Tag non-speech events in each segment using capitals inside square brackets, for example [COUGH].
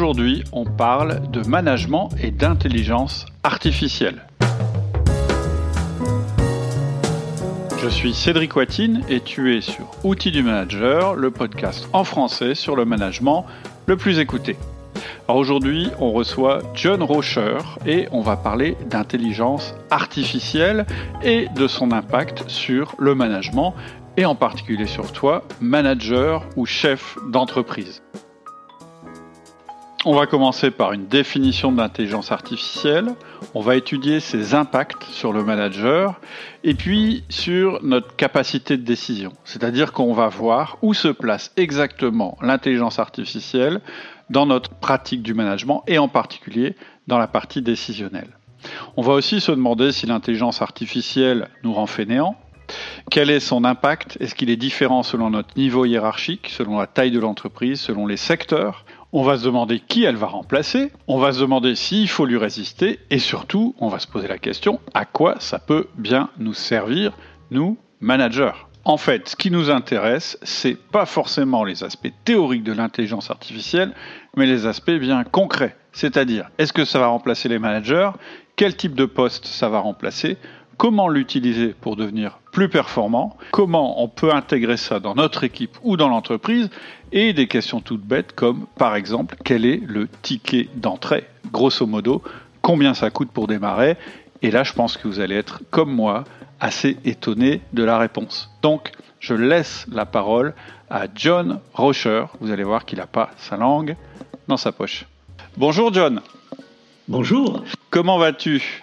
Aujourd'hui, on parle de management et d'intelligence artificielle. Je suis Cédric Watine et tu es sur Outils du Manager, le podcast en français sur le management le plus écouté. Aujourd'hui, on reçoit John Rocher et on va parler d'intelligence artificielle et de son impact sur le management et en particulier sur toi, manager ou chef d'entreprise. On va commencer par une définition de l'intelligence artificielle, on va étudier ses impacts sur le manager et puis sur notre capacité de décision. C'est-à-dire qu'on va voir où se place exactement l'intelligence artificielle dans notre pratique du management et en particulier dans la partie décisionnelle. On va aussi se demander si l'intelligence artificielle nous rend fainéants, quel est son impact Est-ce qu'il est différent selon notre niveau hiérarchique, selon la taille de l'entreprise, selon les secteurs on va se demander qui elle va remplacer, on va se demander s'il faut lui résister, et surtout, on va se poser la question à quoi ça peut bien nous servir, nous, managers? En fait, ce qui nous intéresse, c'est pas forcément les aspects théoriques de l'intelligence artificielle, mais les aspects bien concrets. C'est-à-dire, est-ce que ça va remplacer les managers? Quel type de poste ça va remplacer? Comment l'utiliser pour devenir plus performant, comment on peut intégrer ça dans notre équipe ou dans l'entreprise, et des questions toutes bêtes comme par exemple quel est le ticket d'entrée, grosso modo, combien ça coûte pour démarrer, et là je pense que vous allez être comme moi assez étonné de la réponse. Donc je laisse la parole à John Rocher, vous allez voir qu'il n'a pas sa langue dans sa poche. Bonjour John. Bonjour. Comment vas-tu?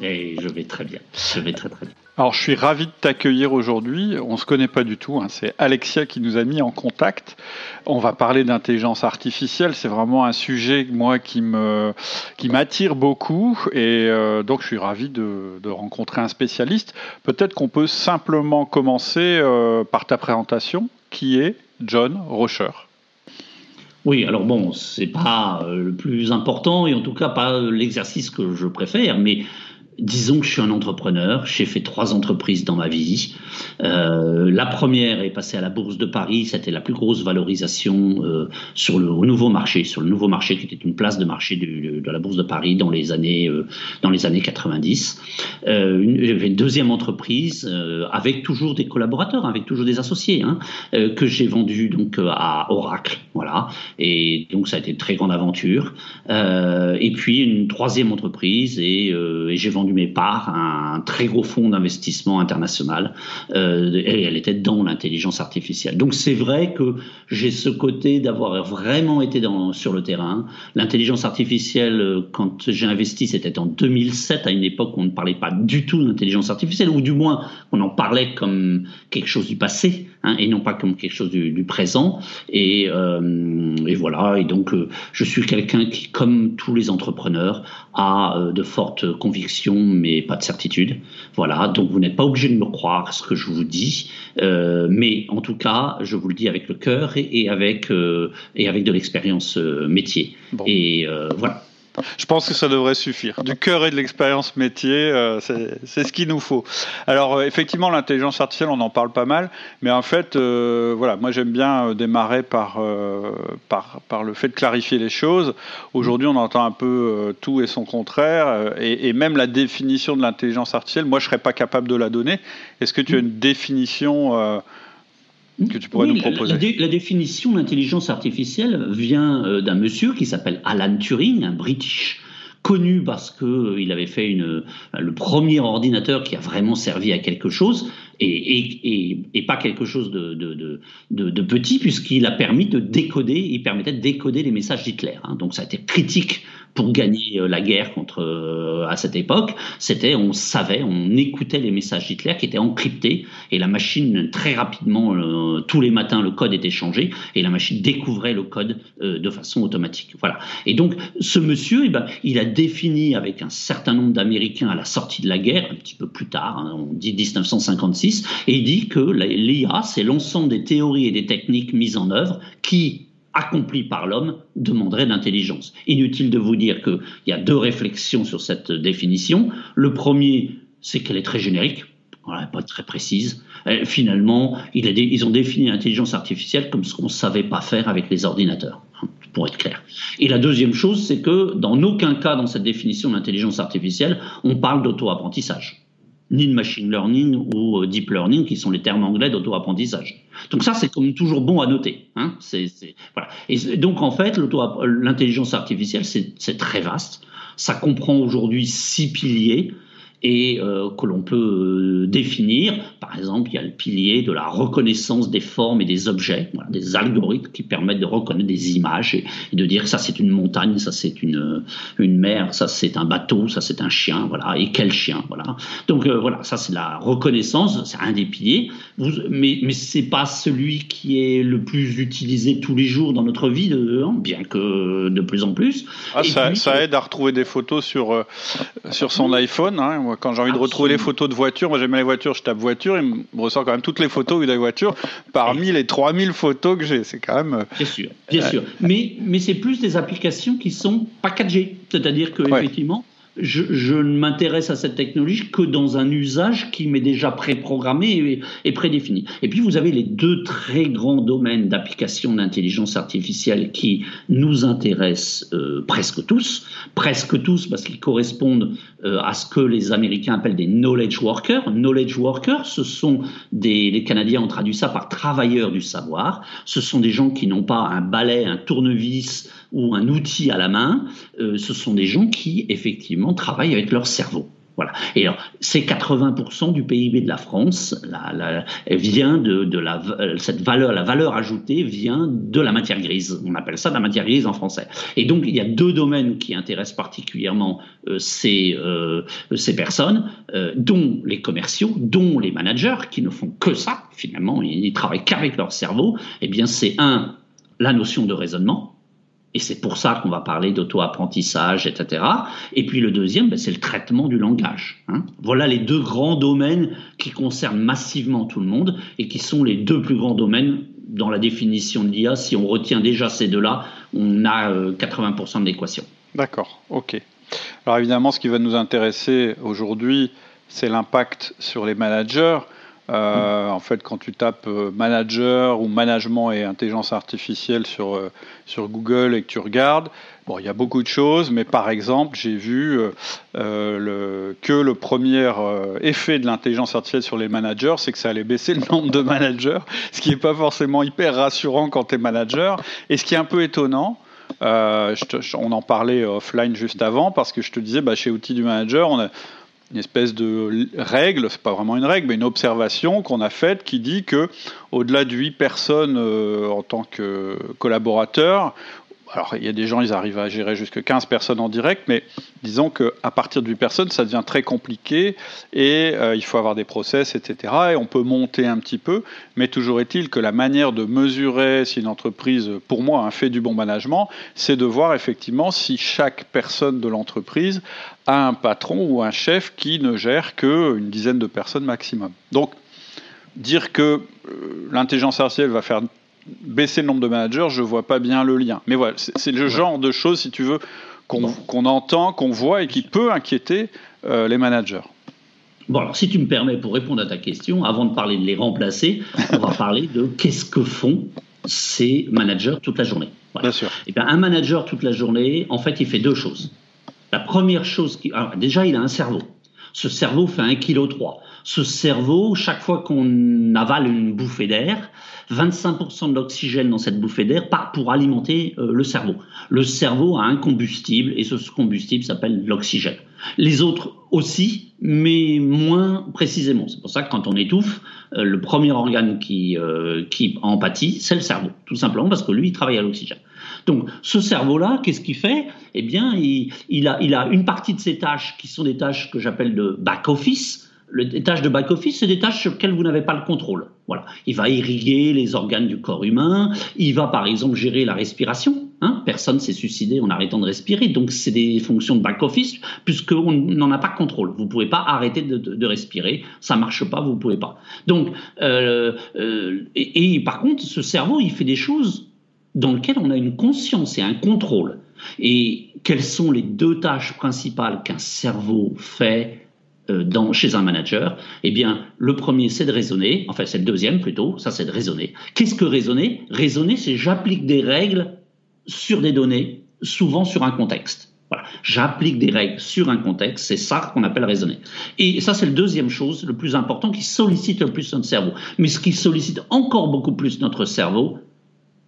Et je vais très bien. Je vais très très bien. Alors, je suis ravi de t'accueillir aujourd'hui. On ne se connaît pas du tout. Hein. C'est Alexia qui nous a mis en contact. On va parler d'intelligence artificielle. C'est vraiment un sujet, moi, qui me qui m'attire beaucoup. Et euh, donc, je suis ravi de, rencontrer un spécialiste. Peut-être qu'on peut simplement commencer euh, par ta présentation, qui est John Rocher? Oui, alors bon, c'est pas euh, le plus important et en tout cas pas l'exercice que je préfère, mais Disons que je suis un entrepreneur, j'ai fait trois entreprises dans ma vie. Euh, la première est passée à la Bourse de Paris, c'était la plus grosse valorisation euh, sur le au nouveau marché, sur le nouveau marché qui était une place de marché de la Bourse de Paris dans les années euh, dans les années 90. Euh, J'avais une deuxième entreprise avec toujours des collaborateurs, avec toujours des associés, hein, que j'ai vendu donc à Oracle, voilà. Et donc ça a été une très grande aventure. et puis une troisième entreprise et j'ai vendu vendu mes parts un très gros fonds d'investissement international euh, et elle était dans l'intelligence artificielle. Donc c'est vrai que j'ai ce côté d'avoir vraiment été dans, sur le terrain. L'intelligence artificielle, euh, quand j'ai investi, c'était en 2007, à une époque où on ne parlait pas du tout d'intelligence artificielle, ou du moins on en parlait comme quelque chose du passé. Hein, et non pas comme quelque chose du, présent. Et, euh, et, voilà, et donc je suis quelqu'un qui, comme tous les entrepreneurs, a de fortes convictions, mais pas de certitude. Voilà, donc vous n'êtes pas obligé de me croire ce que je vous dis, euh, mais en tout cas, je vous le dis avec le cœur et, et avec, et avec de l'expérience métier. Bon. Et voilà. Je pense que ça devrait suffire. Du cœur et de l'expérience métier, euh, c'est ce qu'il nous faut. Alors euh, effectivement, l'intelligence artificielle, on en parle pas mal, mais en fait, euh, voilà, moi j'aime bien démarrer par, par, le fait de clarifier les choses. Aujourd'hui, on entend un peu tout et son contraire, et, et, même la définition de l'intelligence artificielle, moi je serais pas capable de la donner. Est-ce que tu as une définition que tu pourrais oui, nous proposer la, la, la définition d'intelligence artificielle vient euh, d'un monsieur qui s'appelle Alan Turing, un British connu parce que euh, il avait fait une, le premier ordinateur qui a vraiment servi à quelque chose et, et, et, et pas quelque chose de, de, de, de petit puisqu'il a permis de décoder, il permettait de décoder les messages d'Hitler. Hein. Donc ça a été critique pour gagner euh, la guerre contre euh, à cette époque, c'était on savait, on écoutait les messages d'Hitler qui étaient encryptés et la machine très rapidement euh, tous les matins le code était changé et la machine découvrait le code de façon automatique. Voilà. Et donc ce monsieur, eh ben, il a défini avec un certain nombre d'Américains à la sortie de la guerre, un petit peu plus tard, hein, on dit 1956, et il dit que l'IA c'est l'ensemble des théories et des techniques mises en œuvre qui accompli par l'homme demanderait d'intelligence. Inutile de vous dire qu'il y a deux réflexions sur cette définition. Le premier, c'est qu'elle est très générique, voilà, pas très précise. Et finalement, il a ils ont défini l'intelligence artificielle comme ce qu'on ne savait pas faire avec les ordinateurs. pour être clair. Et la deuxième chose, c'est que dans aucun cas dans cette définition d'intelligence artificielle, on parle d'auto-apprentissage ni de machine learning ou euh, deep learning, qui sont les termes anglais d'auto-apprentissage. Donc ça, c'est comme toujours bon à noter. Hein. Et donc en fait, l'intelligence artificielle, c'est très vaste. Ça comprend aujourd'hui six piliers et euh, que l'on peut euh, définir. Par exemple, il y a le pilier de la reconnaissance des formes et des objets, voilà, des algorithmes qui permettent de reconnaître des images et, de dire ça c'est une montagne, ça c'est une, euh, une mer, ça c'est un bateau, ça c'est un chien, voilà, et quel chien, voilà. Donc voilà, ça c'est la reconnaissance, c'est un des piliers, Vous, mais, mais c'est pas celui qui est le plus utilisé tous les jours dans notre vie, hein, bien que de plus en plus. Ah, ça, ça, aide à retrouver des photos sur, sur son iPhone. Hein, quand j'ai envie de retrouver les photos de voitures, moi j'aime les voitures, je tape voiture, il me ressort quand même toutes les photos des voitures parmi les 3000 photos que j'ai. C'est quand même. Euh, bien sûr, bien sûr. Mais, mais c'est plus des applications qui sont 4G. C'est-à-dire que, effectivement, je, ne m'intéresse à cette technologie que dans un usage qui m'est déjà préprogrammé et, prédéfini. Et puis vous avez les deux très grands domaines d'application d'intelligence artificielle qui nous intéressent euh, presque tous, presque tous parce qu'ils correspondent euh, à ce que les Américains appellent des knowledge workers. Knowledge workers, ce sont des, les Canadiens ont traduit ça par travailleurs du savoir. Ce sont des gens qui n'ont pas un balai, un tournevis ou un outil à la main. Euh, ce sont des gens qui effectivement travaillent avec leur cerveau. Voilà. Et alors, c'est 80% du PIB de la France. La, vient de, de la, cette valeur, la valeur ajoutée vient de la matière grise. On appelle ça la matière grise en français. Et donc, il y a deux domaines qui intéressent particulièrement euh, ces, euh, ces personnes, dont les commerciaux, dont les managers, qui ne font que ça. Finalement, ils, ils travaillent qu'avec leur cerveau. Eh bien, c'est un la notion de raisonnement, et c'est pour ça qu'on va parler d'auto-apprentissage, etc. Et puis le deuxième, ben, c'est le traitement du langage. Hein. Voilà les deux grands domaines qui concernent massivement tout le monde et qui sont les deux plus grands domaines dans la définition de l'IA. Si on retient déjà ces deux-là, on a 80% euh, de l'équation. D'accord, ok. Alors évidemment, ce qui va nous intéresser aujourd'hui, c'est l'impact sur les managers. Euh, en fait, quand tu tapes euh, manager ou management et intelligence artificielle sur, euh, sur Google et que tu regardes, bon, il y a beaucoup de choses, mais par exemple, j'ai vu que le premier effet de l'intelligence artificielle sur les managers, c'est que ça allait baisser le nombre de managers, ce qui n'est pas forcément hyper rassurant quand tu es manager. Et ce qui est un peu étonnant, on en parlait offline juste avant, parce que je te disais, bah, chez Outils du Manager, on a une espèce de règle, c'est pas vraiment une règle, mais une observation qu'on a faite qui dit que au-delà de 8 personnes euh, en tant que collaborateurs, alors il y a des gens, ils arrivent à gérer jusque 15 personnes en direct, mais disons qu'à partir de 8 personnes, ça devient très compliqué et euh, il faut avoir des process, etc. Et on peut monter un petit peu, mais toujours est-il que la manière de mesurer si une entreprise, pour moi, a fait du bon management, c'est de voir effectivement si chaque personne de l'entreprise a un patron ou un chef qui ne gère qu'une dizaine de personnes maximum. Donc, dire que euh, l'intelligence artificielle va faire baisser le nombre de managers, je vois pas bien le lien. Mais voilà, c'est le genre de choses, si tu veux, qu'on entend, qu'on voit et qui peut inquiéter euh, les managers. Bon, alors si tu me permets, pour répondre à ta question, avant de parler de les remplacer, on va [LAUGHS] parler de qu'est-ce que font ces managers toute la journée. Bien sûr. Et eh bien, un manager toute la journée, en fait, il fait deux choses. La première chose, qui, alors, déjà, il a un cerveau. Ce cerveau fait 1,3 kg. Ce cerveau, chaque fois qu'on avale une bouffée d'air, 25% de l'oxygène dans cette bouffée d'air part pour alimenter euh, le cerveau. Le cerveau a un combustible et ce combustible s'appelle l'oxygène. Les autres aussi, mais moins précisément. C'est pour ça que quand on étouffe, euh, le premier organe qui, euh, qui empathie, c'est le cerveau, tout simplement parce que lui, il travaille à l'oxygène. Donc, ce cerveau-là, qu'est-ce qu'il fait? Eh bien, il, a, une partie de ses tâches qui sont des tâches que j'appelle de back-office, les tâches de back-office, c'est des tâches sur lesquelles vous n'avez pas le contrôle. Voilà. Il va irriguer les organes du corps humain. Il va, par exemple, gérer la respiration. Hein. Personne s'est suicidé en arrêtant de respirer. Donc, c'est des fonctions de back-office puisqu'on n'en a pas contrôle. Vous ne pouvez pas arrêter de, respirer. Ça marche pas, vous ne pouvez pas. Donc, euh, euh, et, et par contre, ce cerveau, il fait des choses dans lesquelles on a une conscience et un contrôle. Et quelles sont les deux tâches principales qu'un cerveau fait euh, chez un manager? Eh bien, le premier, c'est de raisonner. Enfin, c'est le deuxième plutôt. Ça, c'est de raisonner. Qu'est-ce que raisonner? Raisonner, c'est j'applique des règles sur des données, souvent sur un contexte. Voilà. J'applique des règles sur un contexte, c'est ça qu'on appelle raisonner. Et ça, c'est la deuxième chose, le plus important, qui sollicite le plus notre cerveau. Mais ce qui sollicite encore beaucoup plus notre cerveau,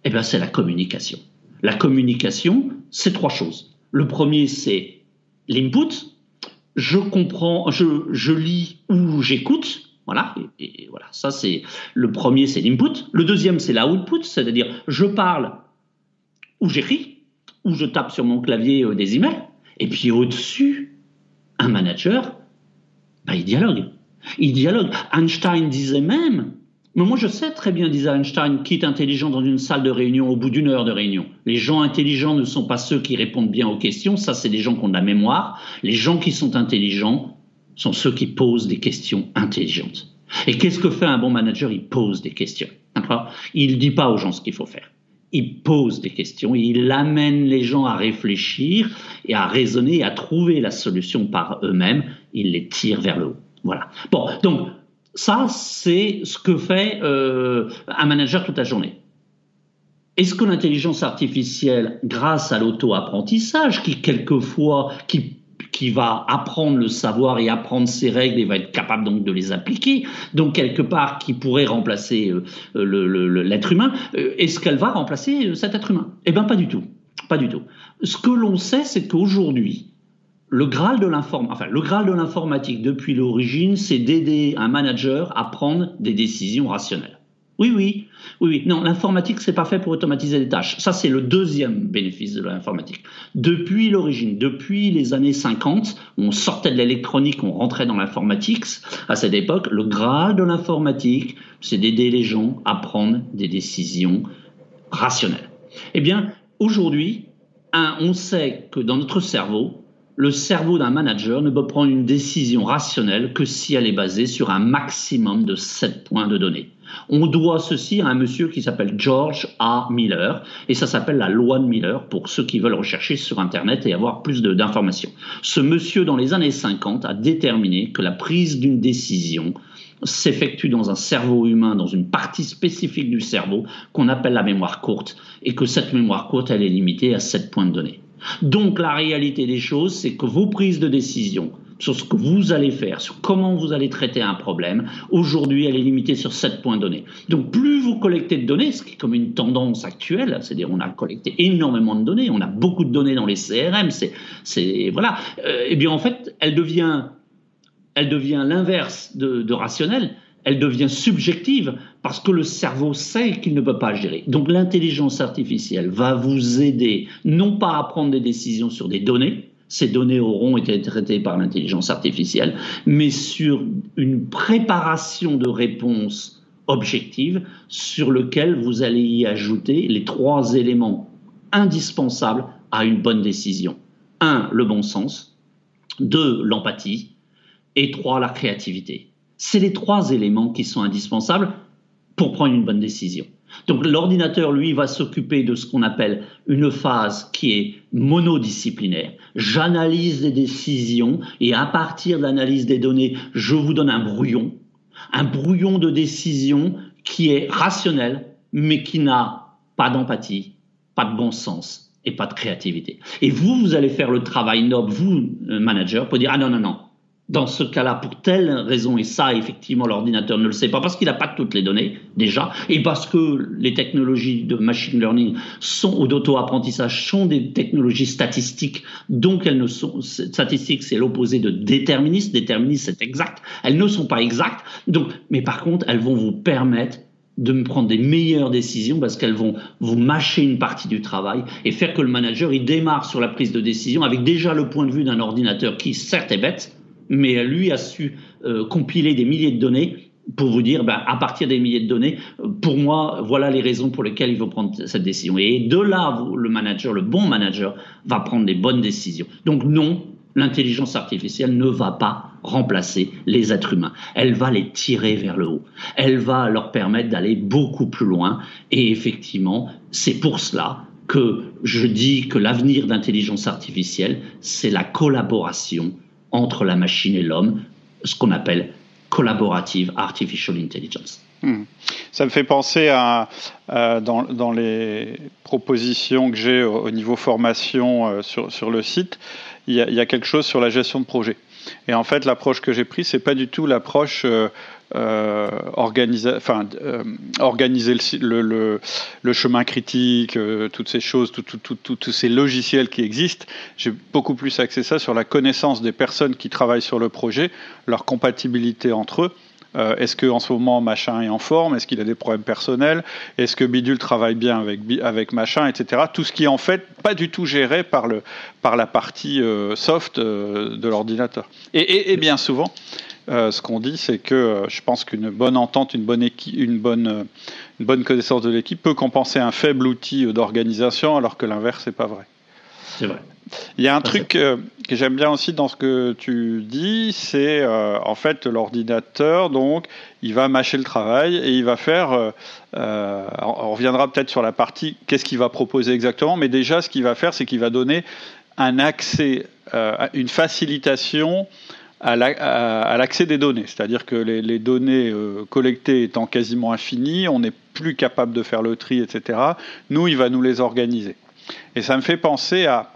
eh bien, c'est la communication. La communication, c'est trois choses. Le premier, c'est l'input. Je comprends, je, je lis ou j'écoute. Voilà, et, voilà, ça c'est le premier, c'est l'input. Le deuxième, c'est l'output, c'est-à-dire je parle ou j'écris, ou je tape sur mon clavier euh, des emails. Et puis au-dessus, un manager, bah, il dialogue. Il dialogue. Einstein disait même, mais moi je sais très bien, disait Einstein, qui est intelligent dans une salle de réunion au bout d'une heure de réunion. Les gens intelligents ne sont pas ceux qui répondent bien aux questions, ça c'est des gens qui ont de la mémoire. Les gens qui sont intelligents sont ceux qui posent des questions intelligentes. Et qu'est-ce que fait un bon manager? Il pose des questions. Il ne dit pas aux gens ce qu'il faut faire il pose des questions, il amène les gens à réfléchir et à raisonner, à trouver la solution par eux-mêmes, il les tire vers le haut. Voilà. Bon, donc ça, c'est ce que fait euh, un manager toute la journée. Est-ce que l'intelligence artificielle, grâce à l'auto-apprentissage, qui quelquefois, qui qui va apprendre le savoir et apprendre ses règles et va être capable donc de les appliquer, donc quelque part qui pourrait remplacer euh, l'être humain, euh, est-ce qu'elle va remplacer cet être humain? Eh bien pas du tout, pas du tout. Ce que l'on sait, c'est qu'aujourd'hui, le Graal de l'informatique, enfin, le de l'informatique depuis l'origine, c'est d'aider un manager à prendre des décisions rationnelles. Oui, oui, oui, oui. Non, l'informatique, c'est pas fait pour automatiser des tâches. Ça, c'est le deuxième bénéfice de l'informatique. Depuis l'origine, depuis les années 50, on sortait de l'électronique, on rentrait dans l'informatique. À cette époque, le graal de l'informatique, c'est d'aider les gens à prendre des décisions rationnelles. Eh bien, aujourd'hui, on sait que dans notre cerveau, le cerveau d'un manager ne peut prendre une décision rationnelle que si elle est basée sur un maximum de 7 points de données. On doit ceci à un monsieur qui s'appelle George A. Miller, et ça s'appelle la loi de Miller pour ceux qui veulent rechercher sur Internet et avoir plus d'informations. Ce monsieur, dans les années 50, a déterminé que la prise d'une décision s'effectue dans un cerveau humain, dans une partie spécifique du cerveau qu'on appelle la mémoire courte, et que cette mémoire courte, elle est limitée à 7 points de données. Donc la réalité des choses, c'est que vos prises de décision sur ce que vous allez faire, sur comment vous allez traiter un problème, aujourd'hui, elle est limitée sur 7 points de données. Donc plus vous collectez de données, ce qui est comme une tendance actuelle, c'est-à-dire on a collecté énormément de données, on a beaucoup de données dans les CRM, c'est voilà, euh, eh bien en fait, elle devient elle devient l'inverse de, de rationnel, elle devient subjective parce que le cerveau sait qu'il ne peut pas gérer. Donc l'intelligence artificielle va vous aider non pas à prendre des décisions sur des données, ces données auront été traitées par l'intelligence artificielle, mais sur une préparation de réponses objectives sur lequel vous allez y ajouter les trois éléments indispensables à une bonne décision. Un, le bon sens. Deux, l'empathie. Et trois, la créativité. C'est les trois éléments qui sont indispensables pour prendre une bonne décision. Donc l'ordinateur, lui, va s'occuper de ce qu'on appelle une phase qui est monodisciplinaire. J'analyse des décisions et à partir de l'analyse des données, je vous donne un brouillon, un brouillon de décision qui est rationnel, mais qui n'a pas d'empathie, pas de bon sens et pas de créativité. Et vous, vous allez faire le travail noble, vous, euh, manager, pour dire, ah non, non, non, dans ce cas-là, pour telle raison, et ça, effectivement, l'ordinateur ne le sait pas, parce qu'il n'a pas toutes les données, déjà, et parce que les technologies de machine learning sont, ou d'auto-apprentissage sont des technologies statistiques, donc elles ne sont, statistiques, c'est l'opposé de déterministe, déterministe, c'est exact, elles ne sont pas exactes, donc, mais par contre, elles vont vous permettre de prendre des meilleures décisions parce qu'elles vont vous mâcher une partie du travail et faire que le manager il démarre sur la prise de décision avec déjà le point de vue d'un ordinateur qui certes est bête mais lui a su euh, compiler des milliers de données pour vous dire, ben, à partir des milliers de données, pour moi, voilà les raisons pour lesquelles il faut prendre cette décision. Et de là, le manager, le bon manager, va prendre des bonnes décisions. Donc non, l'intelligence artificielle ne va pas remplacer les êtres humains. Elle va les tirer vers le haut. Elle va leur permettre d'aller beaucoup plus loin. Et effectivement, c'est pour cela que je dis que l'avenir d'intelligence artificielle, c'est la collaboration entre la machine et l'homme, ce qu'on appelle collaborative artificial intelligence. Hmm. Ça me fait penser à, dans, les propositions que j'ai au, niveau formation euh, sur, sur, le site, il y, a, il y, a, quelque chose sur la gestion de projet. Et en fait, l'approche que j'ai prise, c'est pas du tout l'approche euh, euh euh, organiser le, chemin critique, toutes ces choses, tous ces logiciels qui existent. J'ai beaucoup plus axé ça sur la connaissance des personnes qui travaillent sur le projet, leur compatibilité entre eux euh, est-ce qu'en ce moment machin est en forme? Est-ce qu'il a des problèmes personnels? Est-ce que bidule travaille bien avec, machin, etc. Tout ce qui est en fait pas du tout géré par, la partie euh, soft euh, de l'ordinateur. Et, bien souvent, ce qu'on dit, c'est que je pense qu'une bonne entente, une bonne, une bonne, une bonne connaissance de l'équipe peut compenser un faible outil d'organisation, alors que l'inverse n'est pas vrai. C'est vrai. Il y a un truc euh, que j'aime bien aussi dans ce que tu dis, c'est euh, en fait l'ordinateur, donc il va mâcher le travail et il va faire. Euh, on reviendra peut-être sur la partie qu'est-ce qu'il va proposer exactement, mais déjà ce qu'il va faire, c'est qu'il va donner un accès, une facilitation à l'accès des données. C'est-à-dire que les, données collectées étant quasiment infinies, on n'est plus capable de faire le tri, etc. Nous, il va nous les organiser. Et ça me fait penser à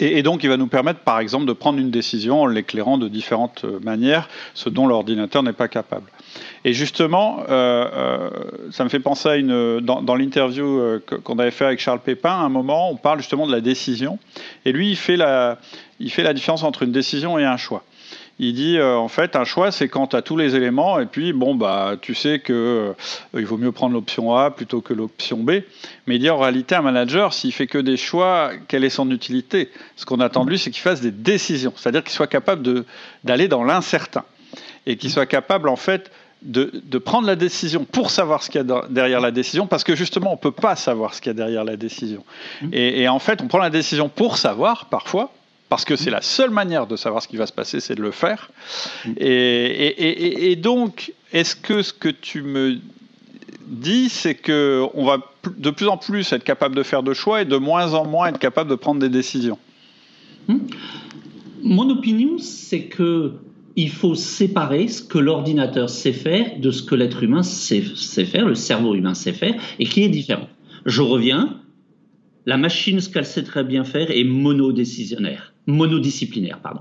et, donc, il va nous permettre, par exemple, de prendre une décision en l'éclairant de différentes euh, manières, ce dont l'ordinateur n'est pas capable. Et justement, euh, euh, ça me fait penser à une. Dans, l'interview qu'on avait fait avec Charles Pépin, à un moment, on parle justement de la décision. Et lui, il fait la, il fait la différence entre une décision et un choix il dit euh, en fait un choix c'est quand tu as tous les éléments et puis bon bah tu sais que euh, il vaut mieux prendre l'option A plutôt que l'option B mais il dit en réalité un manager s'il fait que des choix quelle est son utilité? Ce qu'on attend de lui c'est qu'il fasse des décisions c'est-à-dire qu'il soit capable d'aller dans l'incertain et qu'il soit capable en fait de, de, prendre la décision pour savoir ce qu'il y a derrière la décision, parce que justement, on ne peut pas savoir ce qu'il y a derrière la décision. Mmh. Et, et, en fait, on prend la décision pour savoir, parfois, parce que c'est la seule manière de savoir ce qui va se passer, c'est de le faire. Et, donc, est-ce que ce que tu me dis, c'est que on va de plus en plus être capable de faire de choix et de moins en moins être capable de prendre des décisions? Hmm. Mon opinion, c'est que il faut séparer ce que l'ordinateur sait faire de ce que l'être humain sait, sait, faire, le cerveau humain sait faire, et qui est différent. Je reviens, la machine, ce qu'elle sait très bien faire, est monodécisionnaire monodisciplinaire, pardon.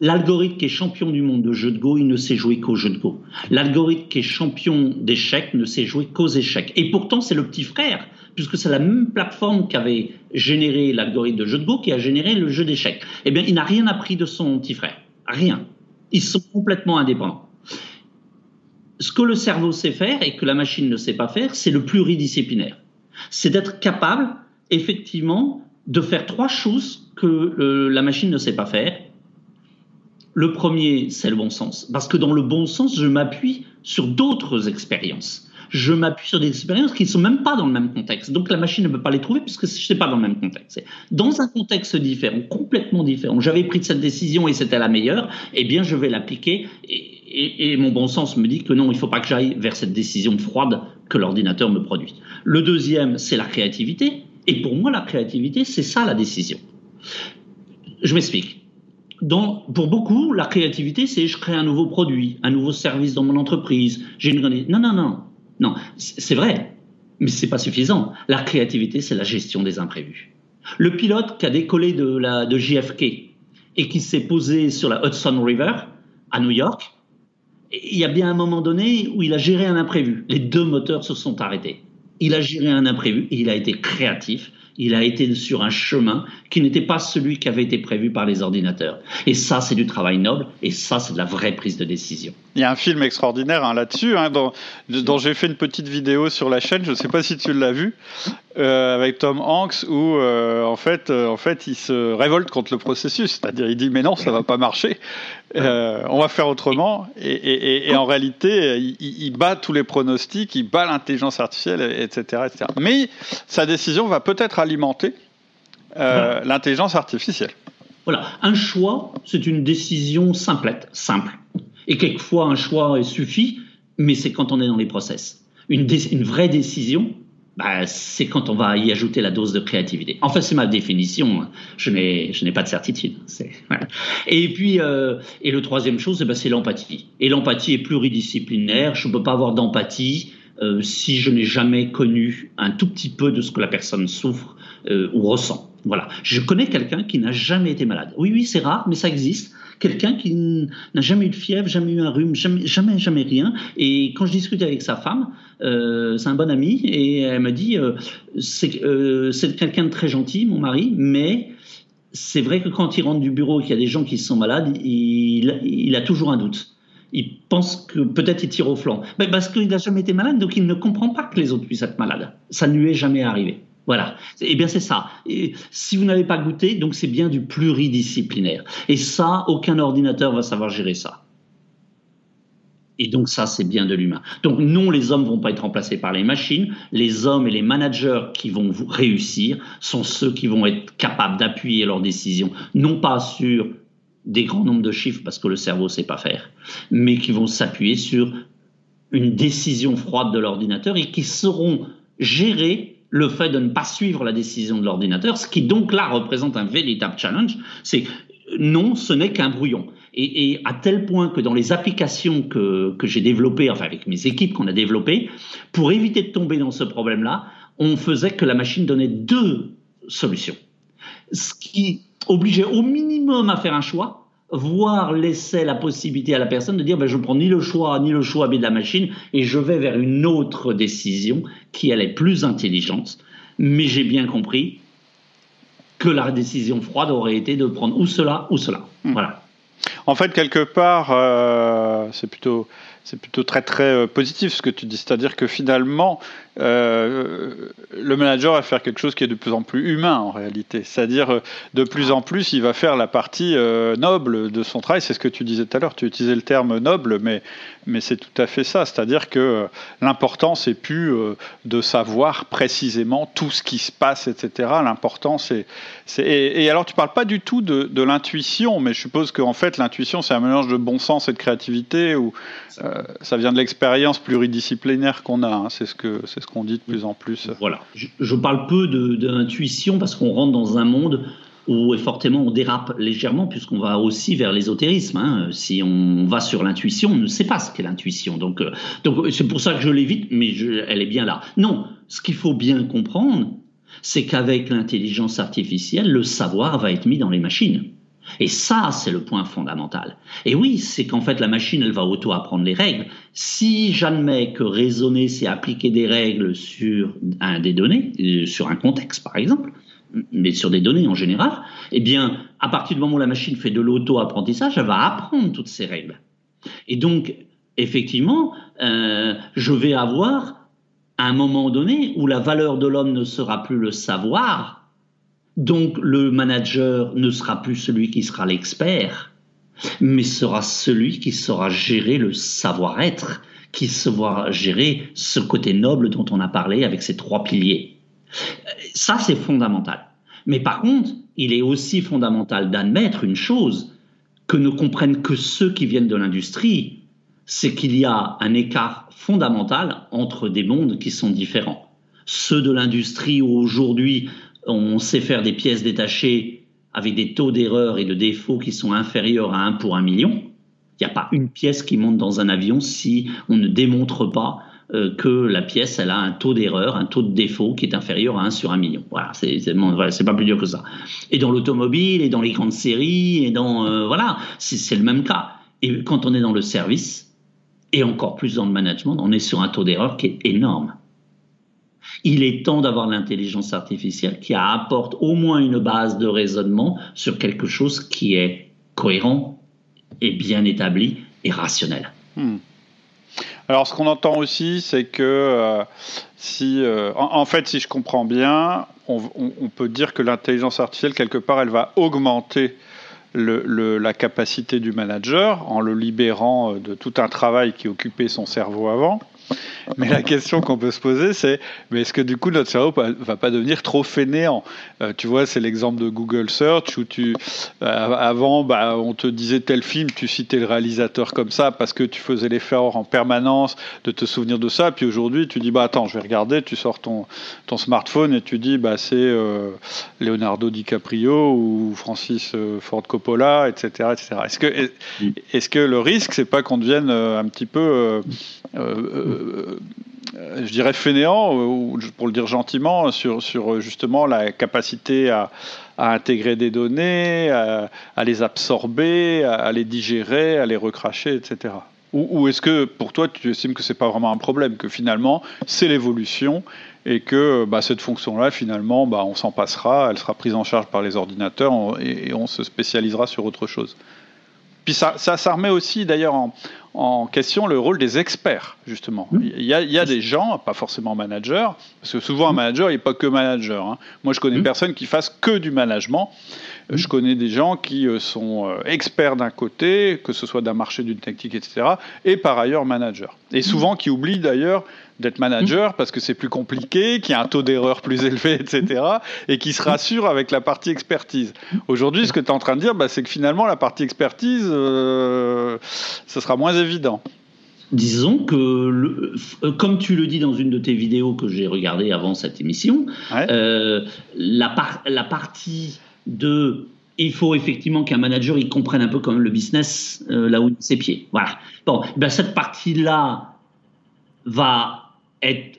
L'algorithme qui est champion du monde de jeu de Go, il ne sait jouer qu'au jeu de Go. L'algorithme qui est champion d'échecs ne sait jouer qu'aux échecs. Et pourtant, c'est le petit frère, puisque c'est la même plateforme qui avait généré l'algorithme de jeu de Go qui a généré le jeu d'échecs. Eh bien, il n'a rien appris de son petit frère. Rien. Ils sont complètement indépendants. Ce que le cerveau sait faire et que la machine ne sait pas faire, c'est le pluridisciplinaire. C'est d'être capable, effectivement, de faire trois choses que la machine ne sait pas faire. Le premier, c'est le bon sens. Parce que dans le bon sens, je m'appuie sur d'autres expériences. Je m'appuie sur des expériences qui ne sont même pas dans le même contexte. Donc la machine ne peut pas les trouver puisque je ne pas dans le même contexte. Dans un contexte différent, complètement différent, j'avais pris cette décision et c'était la meilleure, eh bien je vais l'appliquer. Et, mon bon sens me dit que non, il ne faut pas que j'aille vers cette décision froide que l'ordinateur me produit. Le deuxième, c'est la créativité. Et pour moi, la créativité, c'est ça la décision. Je m'explique. pour beaucoup, la créativité, c'est je crée un nouveau produit, un nouveau service dans mon entreprise. J'ai une Non, non, non, non. C'est vrai, mais c'est pas suffisant. La créativité, c'est la gestion des imprévus. Le pilote qui a décollé de la de JFK et qui s'est posé sur la Hudson River à New York, il y a bien un moment donné où il a géré un imprévu. Les deux moteurs se sont arrêtés. Il a géré un imprévu il a été créatif il a été sur un chemin qui n'était pas celui qui avait été prévu par les ordinateurs. Et ça, c'est du travail noble, et ça, c'est de la vraie prise de décision. Il y a un film extraordinaire hein, là-dessus, hein, dont, j'ai fait une petite vidéo sur la chaîne, je ne sais pas si tu l'as vu, euh, avec Tom Hanks, où euh, en, fait, euh, en fait, il se révolte contre le processus, c'est-à-dire il dit mais non, ça ne va pas marcher, on va faire autrement, et, en réalité, il, bat tous les pronostics, il bat l'intelligence artificielle, etc., etc. Mais sa décision va peut-être alimenter l'intelligence artificielle. Voilà, un choix, c'est une décision simplette, simple. Et quelquefois, un choix suffit, mais c'est quand on est dans les process. Une, une vraie décision, bah, c'est quand on va y ajouter la dose de créativité. Enfin, c'est ma définition. Hein. Je n'ai, je n'ai pas de certitude. Et puis, euh, et le troisième chose, eh ben, c'est l'empathie. Et l'empathie est pluridisciplinaire. Je ne peux pas avoir d'empathie euh, si je n'ai jamais connu un tout petit peu de ce que la personne souffre euh, ou ressent. Voilà. Je connais quelqu'un qui n'a jamais été malade. Oui, oui, c'est rare, mais ça existe quelqu'un qui n'a jamais eu de fièvre, jamais eu un rhume, jamais, jamais, rien. Et quand je discute avec sa femme, euh, c'est un bon ami, et elle me dit euh, c'est quelqu'un de très gentil, mon mari, mais c'est vrai que quand il rentre du bureau et qu'il y a des gens qui sont malades, il, il a toujours un doute il pense que peut-être il tire au flanc. Mais parce qu'il n'a jamais été malade, donc il ne comprend pas que les autres puissent être malades. Ça ne lui est jamais arrivé. Voilà. Eh bien, c'est ça. Si vous n'avez pas goûté, donc c'est bien du pluridisciplinaire. Et ça, aucun ordinateur va savoir gérer ça. Et donc ça, c'est bien de l'humain. Donc non, les hommes vont pas être remplacés par les machines. Les hommes et les managers qui vont réussir sont ceux qui vont être capables d'appuyer leurs décisions, non pas sur des grands nombres de chiffres parce que le cerveau sait pas faire, mais qui vont s'appuyer sur une décision froide de l'ordinateur et qui sauront gérer le fait de ne pas suivre la décision de l'ordinateur, ce qui donc là représente un véritable challenge, c'est non, ce n'est qu'un brouillon. Et, à tel point que dans les applications que, que j'ai développées, enfin avec mes équipes qu'on a développées, pour éviter de tomber dans ce problème-là, on faisait que la machine donnait deux solutions. Ce qui obligeait au minimum à faire un choix, voire laisser la possibilité à la personne de dire ben, je ne prends ni le choix ni le choix B de la machine et je vais vers une autre décision qui elle est plus intelligente. Mais j'ai bien compris que la décision froide aurait été de prendre ou cela ou cela. Hmm. Voilà. En fait, quelque part, euh, c'est plutôt c'est plutôt très très euh, positif ce que tu dis, c'est-à-dire que finalement, euh, le manager va faire quelque chose qui est de plus en plus humain en réalité, c'est-à-dire euh, de plus en plus, il va faire la partie noble de son travail. C'est ce que tu disais tout à l'heure. Tu utilisais le terme noble, mais mais c'est tout à fait ça, c'est-à-dire que l'important c'est plus de savoir précisément tout ce qui se passe, etc. L'important c'est et, et, alors tu parles pas du tout de, de l'intuition, mais je suppose qu'en fait l'intuition c'est un mélange de bon sens et de créativité ou euh, ça vient de l'expérience pluridisciplinaire qu'on a. Hein. c'est ce que c'est ce qu'on dit de plus en plus. Voilà. Je, parle peu d'intuition parce qu'on rentre dans un monde où fortement on dérape légèrement puisqu'on va aussi vers l'ésotérisme. Hein. Si on va sur l'intuition, on ne sait pas ce qu'est l'intuition. Donc euh, donc c'est pour ça que je l'évite, mais elle est bien là. Non, ce qu'il faut bien comprendre, c'est qu'avec l'intelligence artificielle, le savoir va être mis dans les machines. Et ça, c'est le point fondamental. Et oui, c'est qu'en fait, la machine, elle va auto-apprendre les règles. Si j'admets que raisonner, c'est appliquer des règles sur un des données, euh, sur un contexte, par exemple, mais sur des données en général, eh bien, à partir du moment où la machine fait de l'auto-apprentissage, elle va apprendre toutes ces règles. Et donc, effectivement, euh, je vais avoir un moment donné où la valeur de l'homme ne sera plus le savoir, donc le manager ne sera plus celui qui sera l'expert, mais sera celui qui saura gérer le savoir-être, qui saura gérer ce côté noble dont on a parlé avec ces trois piliers. Ça, c'est fondamental. Mais par contre, il est aussi fondamental d'admettre une chose que ne comprennent que ceux qui viennent de l'industrie, c'est qu'il y a un écart fondamental entre des mondes qui sont différents. Ceux de l'industrie aujourd'hui on sait faire des pièces détachées avec des taux d'erreur et de défaut qui sont inférieurs à 1 pour 1 million. Il n'y a pas une pièce qui monte dans un avion si on ne démontre pas euh, que la pièce elle a un taux d'erreur, un taux de défaut qui est inférieur à 1 sur 1 million. Voilà, c'est pas plus dur que ça. Et dans l'automobile, et dans les grandes séries, et dans euh, voilà, c'est le même cas. Et quand on est dans le service, et encore plus dans le management, on est sur un taux d'erreur qui est énorme. Il est temps d'avoir l'intelligence artificielle qui apporte au moins une base de raisonnement sur quelque chose qui est cohérent et bien établi et rationnel. Hmm. Alors, ce qu'on entend aussi, c'est que euh, si, euh, en, fait, si je comprends bien, on, peut dire que l'intelligence artificielle, quelque part, elle va augmenter la capacité du manager en le libérant euh, de tout un travail qui occupait son cerveau avant. Mais la question qu'on peut se poser, c'est mais est-ce que du coup notre cerveau va pas devenir trop fainéant? Euh, Tu vois, c'est l'exemple de Google Search où tu euh, avant, bah, on te disait tel film, tu citais le réalisateur comme ça parce que tu faisais l'effort en permanence de te souvenir de ça. Puis aujourd'hui, tu dis bah attends, je vais regarder. Tu sors ton ton smartphone et tu dis bah c'est euh, Leonardo DiCaprio ou Francis Ford Coppola, etc., etc. Est-ce que mm. est-ce que le risque, c'est pas qu'on devienne un petit peu je dirais fainéant, ou pour le dire gentiment, sur, sur justement la capacité à, intégrer des données, à, les absorber, à, les digérer, à les recracher, etc. Ou, est-ce que pour toi tu estimes que c'est pas vraiment un problème, que finalement c'est l'évolution et que bah, cette fonction-là finalement bah, on s'en passera, elle sera prise en charge par les ordinateurs et, on se spécialisera sur autre chose? Puis ça, ça, ça remet aussi d'ailleurs en, en question le rôle des experts, justement. Mmh. Il y, a, il y a des gens, pas forcément managers, parce que souvent un mmh. manager, il n'est pas que manager. Hein. Moi, je connais mmh. personne qui fasse que du management. Je connais des gens qui euh, sont euh, experts d'un côté, que ce soit d'un marché, d'une technique, etc., et par ailleurs manager. Et souvent qui oublient d'ailleurs d'être manager parce que c'est plus compliqué, qu'il y a un taux d'erreur plus [LAUGHS] élevé, etc. et qui se rassure avec la partie expertise. Aujourd'hui, ce que tu es en train de dire, bah, c'est que finalement, la partie expertise, euh, ce sera moins évident. Disons que, euh, comme tu le dis dans une de tes vidéos que j'ai regardées avant cette émission, euh, la, la partie de il faut effectivement qu'un manager il comprenne un peu comme le business là où il ses pieds. Voilà. Bon, ben cette partie-là va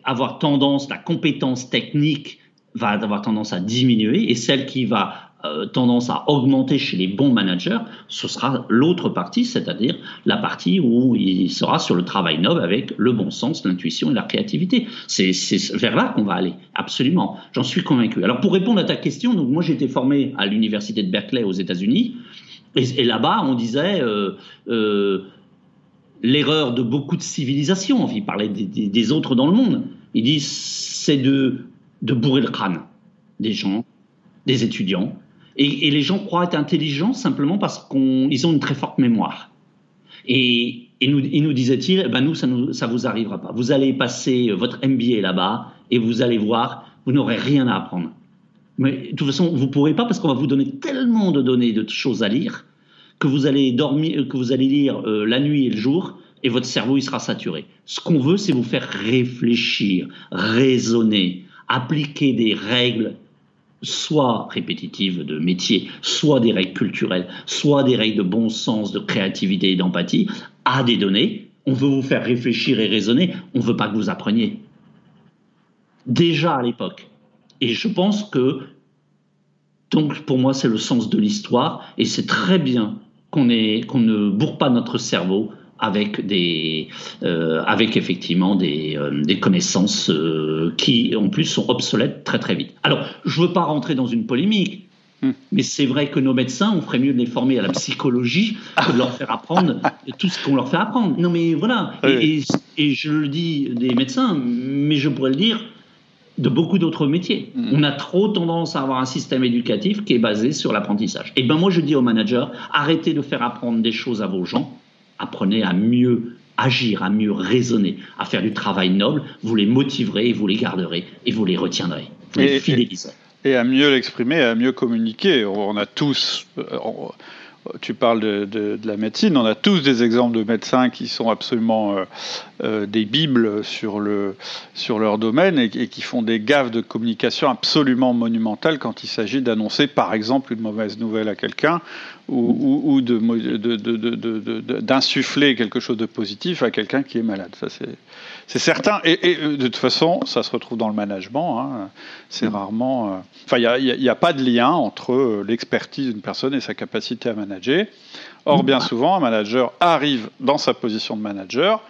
avoir tendance, la compétence technique va avoir tendance à diminuer et celle qui va euh, tendance à augmenter chez les bons managers, ce sera l'autre partie, c'est-à-dire la partie où il sera sur le travail noble avec le bon sens, l'intuition et la créativité. C'est vers là qu'on va aller, absolument. J'en suis convaincu. Alors pour répondre à ta question, donc moi j'ai été formé à l'université de Berkeley aux États-Unis et, là-bas on disait euh, euh, l'erreur de beaucoup de civilisations. Il parlait des, autres dans le monde. Il dit c'est de, de bourrer le crâne des gens, des étudiants. Et, les gens croient être intelligents simplement parce qu'ils ont une très forte mémoire. Et, nous, il nous disait-il, eh ben nous, ça ne vous arrivera pas. Vous allez passer votre MBA là-bas et vous allez voir, vous n'aurez rien à apprendre. Mais de toute façon, vous ne pourrez pas parce qu'on va vous donner tellement de données, de choses à lire que vous allez dormir, que vous allez lire euh, la nuit et le jour, et votre cerveau il sera saturé. Ce qu'on veut, c'est vous faire réfléchir, raisonner, appliquer des règles soit répétitives de métier, soit des règles culturelles, soit des règles de bon sens, de créativité et d'empathie à des données. On veut vous faire réfléchir et raisonner, on ne veut pas que vous appreniez. Déjà à l'époque. Et je pense que, donc pour moi, c'est le sens de l'histoire, et c'est très bien qu'on ne bourre pas notre cerveau avec des, euh, avec effectivement des, euh, des connaissances euh, qui en plus sont obsolètes très très vite. Alors, je veux pas rentrer dans une polémique, hmm. mais c'est vrai que nos médecins, on ferait mieux de les former à la psychologie que de leur faire apprendre [LAUGHS] tout ce qu'on leur fait apprendre. Non, mais voilà. Et, et, je le dis des médecins, mais je pourrais le dire de beaucoup d'autres métiers. Mm. On a trop tendance à avoir un système éducatif qui est basé sur l'apprentissage. Et ben moi je dis aux managers, arrêtez de faire apprendre des choses à vos gens, apprenez à mieux agir, à mieux raisonner, à faire du travail noble, vous les motiverez, vous les garderez et vous les retiendrez. Vous les fidéliserez. Et, à mieux l'exprimer, à mieux communiquer. On a tous, euh, tu parles de, la médecine, on a tous des exemples de médecins qui sont absolument euh, euh, des bibles sur, le, sur leur domaine et, qui font des gaffes de communication absolument monumentales quand il s'agit d'annoncer par exemple une mauvaise nouvelle à quelqu'un ou, ou, d'insuffler quelque chose de positif à quelqu'un qui est malade. Ça, c'est certain. Et, euh, de toute façon, ça se retrouve dans le management. Hein. C'est rarement. Euh, enfin, il n'y a, pas de lien entre euh, l'expertise d'une personne et sa capacité à manager. Or, bien souvent, un manager arrive dans sa position de manager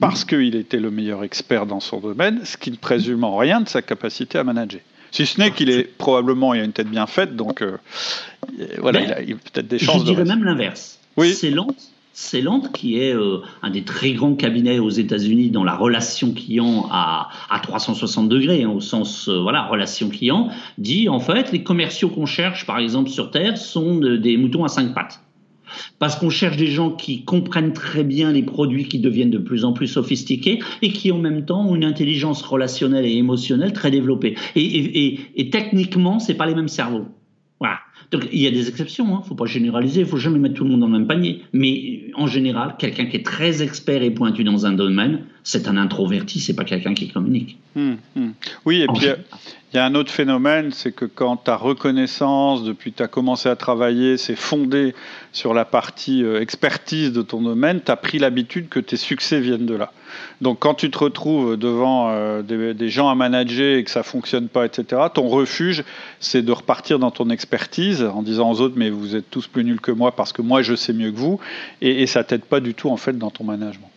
parce qu'il était le meilleur expert dans son domaine, ce qui ne présume en rien de sa capacité à manager. Si ce n'est qu'il est probablement, il a une tête bien faite, donc euh, voilà, il a, peut-être des chances. Je dirais même l'inverse. Oui. C'est lent. Lente qui est euh, un des très grands cabinets aux États-Unis dans la relation client à, à 360 degrés, hein, au sens euh, voilà relation client, dit en fait les commerciaux qu'on cherche par exemple sur Terre sont des moutons à cinq pattes. parce qu'on cherche des gens qui comprennent très bien les produits qui deviennent de plus en plus sophistiqués et qui en même temps ont une intelligence relationnelle et émotionnelle très développée. Et, techniquement, c'est pas les mêmes cerveaux. Donc il y a des exceptions, il hein. ne faut pas généraliser, il faut jamais mettre tout le monde dans le même panier. Mais en général, quelqu'un qui est très expert et pointu dans un domaine, c'est un introverti, c'est pas quelqu'un qui communique. Hum, hum. Oui, et puis il y a un autre phénomène, c'est que quand ta reconnaissance, depuis que tu as commencé à travailler, c'est fondé sur la partie euh, expertise de ton domaine, tu as pris l'habitude que tes succès viennent de là. Donc quand tu te retrouves devant euh, des, gens à manager et que ça fonctionne pas, etc., ton refuge, c'est de repartir dans ton expertise en disant aux autres, mais vous êtes tous plus nuls que moi parce que moi je sais mieux que vous, et, et ça t'aide pas du tout en fait dans ton management.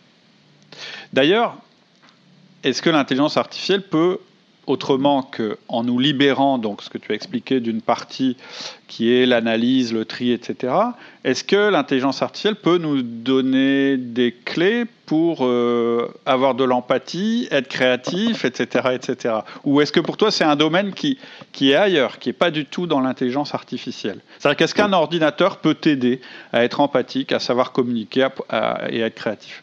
D'ailleurs, est-ce que l'intelligence artificielle peut autrement qu'en nous libérant, donc ce que tu as expliqué, d'une partie qui est l'analyse, le tri, etc., est-ce que l'intelligence artificielle peut nous donner des clés pour euh, avoir de l'empathie, être créatif, etc., etc. Ou est-ce que pour toi c'est un domaine qui, qui est ailleurs, qui n'est pas du tout dans l'intelligence artificielle? C'est-à-dire qu'est-ce qu'un ordinateur peut t'aider à être empathique, à savoir communiquer et à être créatif?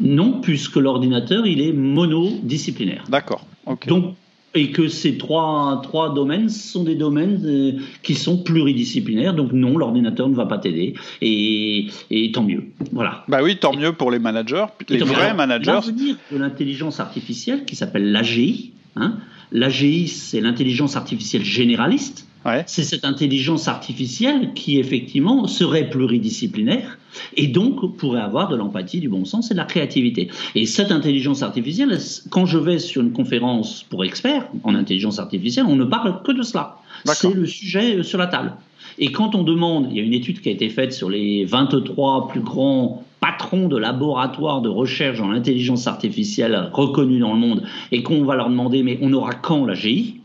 Non, puisque l'ordinateur, il est monodisciplinaire. D'accord. Donc, et que ces trois, trois domaines sont des domaines euh, qui sont pluridisciplinaires. Donc non, l'ordinateur ne va pas t'aider. Et, et, tant mieux. Voilà. Bah oui, tant mieux pour les managers, les vrais managers. L'avenir de l'intelligence artificielle, qui s'appelle l'AGI. Hein, L'AGI, c'est l'intelligence artificielle généraliste. C'est cette intelligence artificielle qui, effectivement, serait pluridisciplinaire et donc pourrait avoir de l'empathie, du bon sens et de la créativité. Et cette intelligence artificielle, quand je vais sur une conférence pour experts en intelligence artificielle, on ne parle que de cela. C'est le sujet sur la table. Et quand on demande, il y a une étude qui a été faite sur les 23 plus grands patrons de laboratoires de recherche en intelligence artificielle reconnus dans le monde, et qu'on va leur demander, mais on aura quand la GI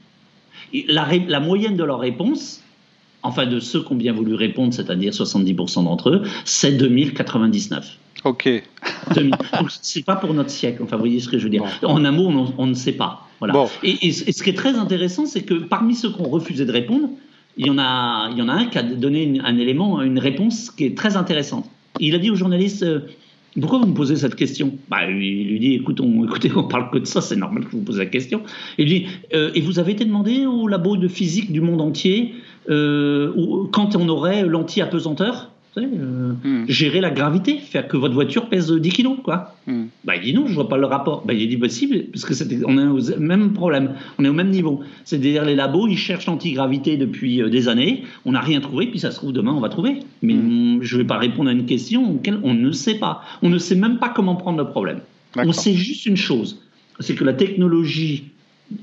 la, la moyenne de leurs réponses, enfin de ceux qui ont bien voulu répondre, c'est-à-dire 70% d'entre eux, c'est 2099. Ok. [LAUGHS] c'est pas pour notre siècle. Enfin, vous voyez ce que je veux dire. En un mot, on, ne sait pas. Voilà. Et, ce qui est très intéressant, c'est que parmi ceux qui ont refusé de répondre, il y en a, il y en a un qui a donné un élément, une réponse qui est très intéressante. Il a dit aux journalistes euh, pourquoi vous me posez cette question? Bah, Il lui dit écoute, on, [LAUGHS] écoutez, on parle que de ça, c'est normal que vous posez la question. Il lui dit euh, Et vous avez été demandé au labo de physique du monde entier euh, quand on aurait l'anti-apesanteur? Euh, hmm. gérer la gravité, faire que votre voiture pèse 10 kilos, quoi. Hmm. Bah, il dit non, je vois pas le rapport. Bah, il dit possible, bah, parce que c'était, on est au même problème, on est au même niveau. C'est-à-dire les labos, ils cherchent l'antigravité depuis euh, des années, on n'a rien trouvé, puis ça se trouve demain on va trouver. Mais hmm. je vais pas répondre à une question auquel on ne sait pas. On ne sait même pas comment prendre le problème. On sait juste une chose, c'est que la technologie,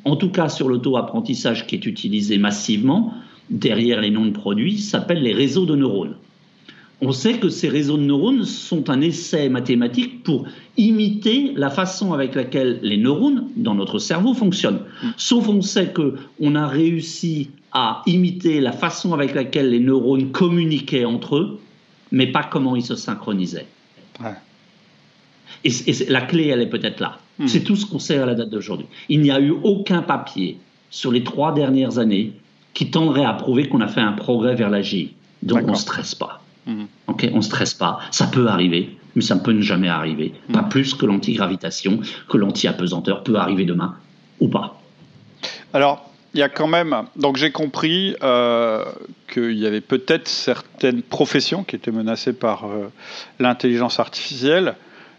en tout cas sur l'auto-apprentissage qui est utilisé massivement, derrière les noms de produits, s'appelle les réseaux de neurones on sait que ces réseaux de neurones sont un essai mathématique pour imiter la façon avec laquelle les neurones dans notre cerveau fonctionnent. Sauf on sait que on a réussi à imiter la façon avec laquelle les neurones communiquaient entre eux, mais pas comment ils se synchronisaient. Et, la clé, elle est peut-être là. Hmm. C'est tout ce qu'on sait à la date d'aujourd'hui. Il n'y a eu aucun papier sur les trois dernières années qui tendrait à prouver qu'on a fait un progrès vers l'AGI. Donc on ne stresse pas. Mhm. Ok, on stresse pas. Ça peut arriver, mais ça peut ne jamais arriver. Pas mhm. plus que l'antigravitation, que l'anti-apesanteur peut arriver demain ou pas. Alors, il y a quand même. Donc, j'ai compris euh, qu'il y avait peut-être certaines professions qui étaient menacées par euh, l'intelligence artificielle.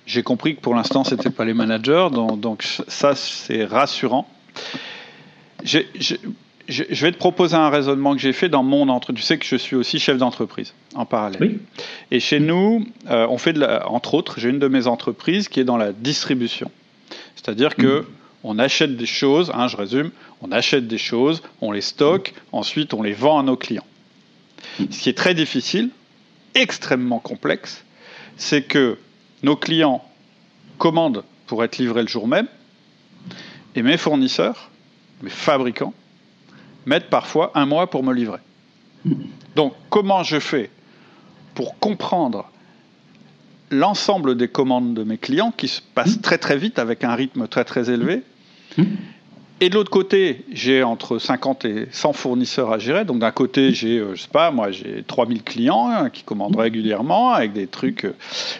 J'ai compris que pour l'instant, ce n'était pas les managers. Donc, donc ça, c'est rassurant. J'ai je, vais te proposer un raisonnement que j'ai fait dans mon entreprise. Tu sais que je suis aussi chef d'entreprise en parallèle. Et chez nous, euh, on fait, de entre autres, j'ai une de mes entreprises qui est dans la distribution. C'est-à-dire que mm. on achète des choses, hein, je résume, on achète des choses, on les stocke, ensuite on les vend à nos clients. Ce qui est très difficile, extrêmement complexe, c'est que nos clients commandent pour être livrés le jour même, et mes fournisseurs, mes fabricants, mettent parfois un mois pour me livrer. Donc, comment je fais pour comprendre l'ensemble des commandes de mes clients qui se passent très très vite avec un rythme très très élevé? Et de l'autre côté, j'ai entre 50 et 100 fournisseurs à gérer. Donc d'un côté, j'ai, je sais pas, moi, j'ai 3000 clients hein, qui commandent régulièrement avec des trucs.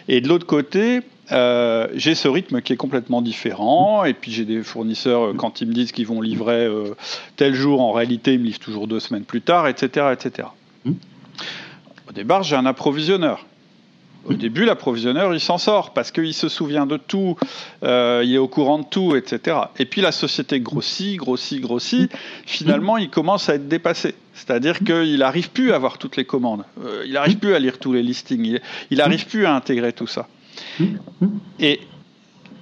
Et de l'autre côté, euh, j'ai ce rythme qui est complètement différent. Et puis j'ai des fournisseurs, euh, quand ils me disent qu'ils vont livrer euh, tel jour, en réalité, ils me livrent toujours deux semaines plus tard, etc. etc. Mmh. Au départ, j'ai un approvisionneur. Au mmh. début, l'approvisionneur, il s'en sort parce qu'il se souvient de tout, il est au courant de tout, etc. Et puis la société grossit, grossit, grossit. Finalement, il commence à être dépassé. C'est-à-dire qu'il n'arrive plus à avoir toutes les commandes. il n'arrive plus à lire tous les listings. Il n'arrive plus à intégrer tout ça. Et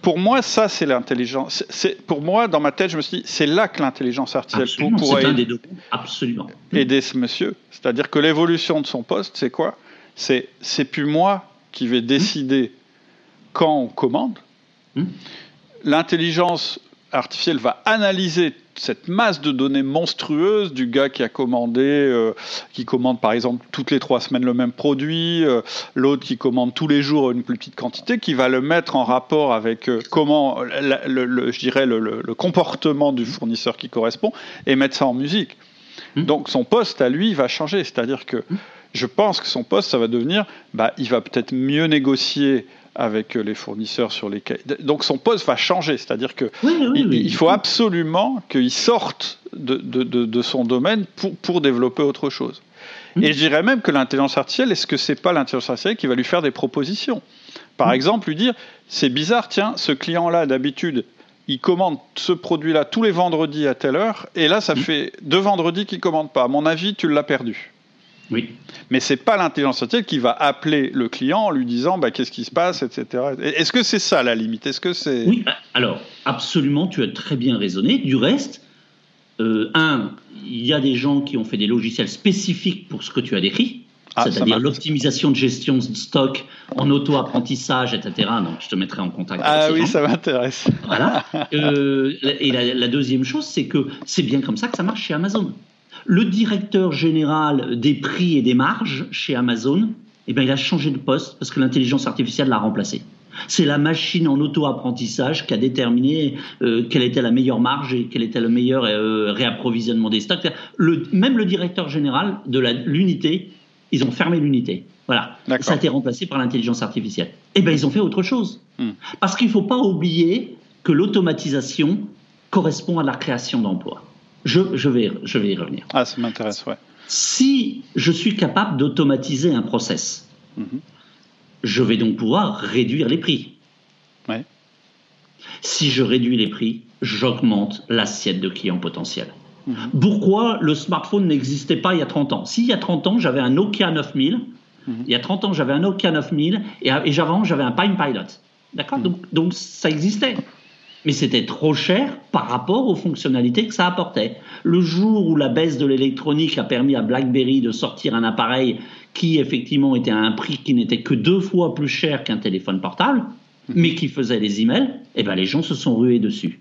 pour moi, ça, c'est l'intelligence. C'est pour moi, dans ma tête, je me suis dit, c'est là que l'intelligence artificielle pourrait aider, Absolument. aider ce monsieur. C'est-à-dire que l'évolution de son poste, c'est quoi? C'est c'est plus moi qui vais décider quand on commande. Hmm. L'intelligence artificielle va analyser cette masse de données monstrueuse du gars qui a commandé, euh, qui commande par exemple toutes les trois semaines le même produit, euh, l'autre qui commande tous les jours une plus petite quantité, qui va le mettre en rapport avec euh, comment, le, je dirais, le, comportement du fournisseur qui correspond, et mettre ça en musique. Hmm. Donc son poste à lui va changer, c'est-à-dire que je pense que son poste, ça va devenir, bah, il va peut-être mieux négocier avec les fournisseurs sur lesquels. Donc son poste va changer, c'est-à-dire que il, faut absolument qu'il sorte de, de, son domaine pour, pour développer autre chose. Mmh. Et je dirais même que l'intelligence artificielle, est-ce que c'est pas l'intelligence artificielle qui va lui faire des propositions? Par mmh. exemple, lui dire, c'est bizarre, tiens, ce client-là, d'habitude, il commande ce produit-là tous les vendredis à telle heure, et là, ça mmh. fait deux vendredis qu'il commande pas. À mon avis, tu l'as perdu. Oui. Mais c'est pas l'intelligence artificielle qui va appeler le client en lui disant bah, qu'est-ce qui se passe, etc. Est-ce que c'est ça la limite? Est-ce que c'est Oui. Alors absolument, tu as très bien raisonné. Du reste, euh, un, il y a des gens qui ont fait des logiciels spécifiques pour ce que tu as décrit. Ah, c'est-à-dire l'optimisation de gestion de stock en auto-apprentissage, etc. Donc, je te mettrai en contact. Ah oui, ça m'intéresse. Voilà. Euh, et la, deuxième chose, c'est que c'est bien comme ça que ça marche chez Amazon. Le directeur général des prix et des marges chez Amazon, eh bien, il a changé de poste parce que l'intelligence artificielle l'a remplacé. C'est la machine en auto-apprentissage qui a déterminé euh, quelle était la meilleure marge et quel était le meilleur euh, réapprovisionnement des stocks. même le directeur général de l'unité, ils ont fermé l'unité. Voilà. Ça a été remplacé par l'intelligence artificielle. Eh bien, ils ont fait autre chose. Hmm. Parce qu'il ne faut pas oublier que l'automatisation correspond à la création d'emplois. Je, vais, je vais y revenir. Ah, ça m'intéresse, ouais. Si je suis capable d'automatiser un process, mhm. je vais donc pouvoir réduire les prix. Ouais. Si je réduis les prix, j'augmente l'assiette de clients potentiels. Mhm. Pourquoi le smartphone n'existait pas il y a 30 ans? Si il y a 30 ans, j'avais un Nokia 9000, mhm. il y a 30 ans, j'avais un Nokia 9000, et, et avant, j'avais un Palm Pilot. D'accord? Donc, donc ça existait mais c'était trop cher par rapport aux fonctionnalités que ça apportait. Le jour où la baisse de l'électronique a permis à BlackBerry de sortir un appareil qui effectivement était à un prix qui n'était que deux fois plus cher qu'un téléphone portable, mhm. mais qui faisait les emails, eh ben les gens se sont rués dessus.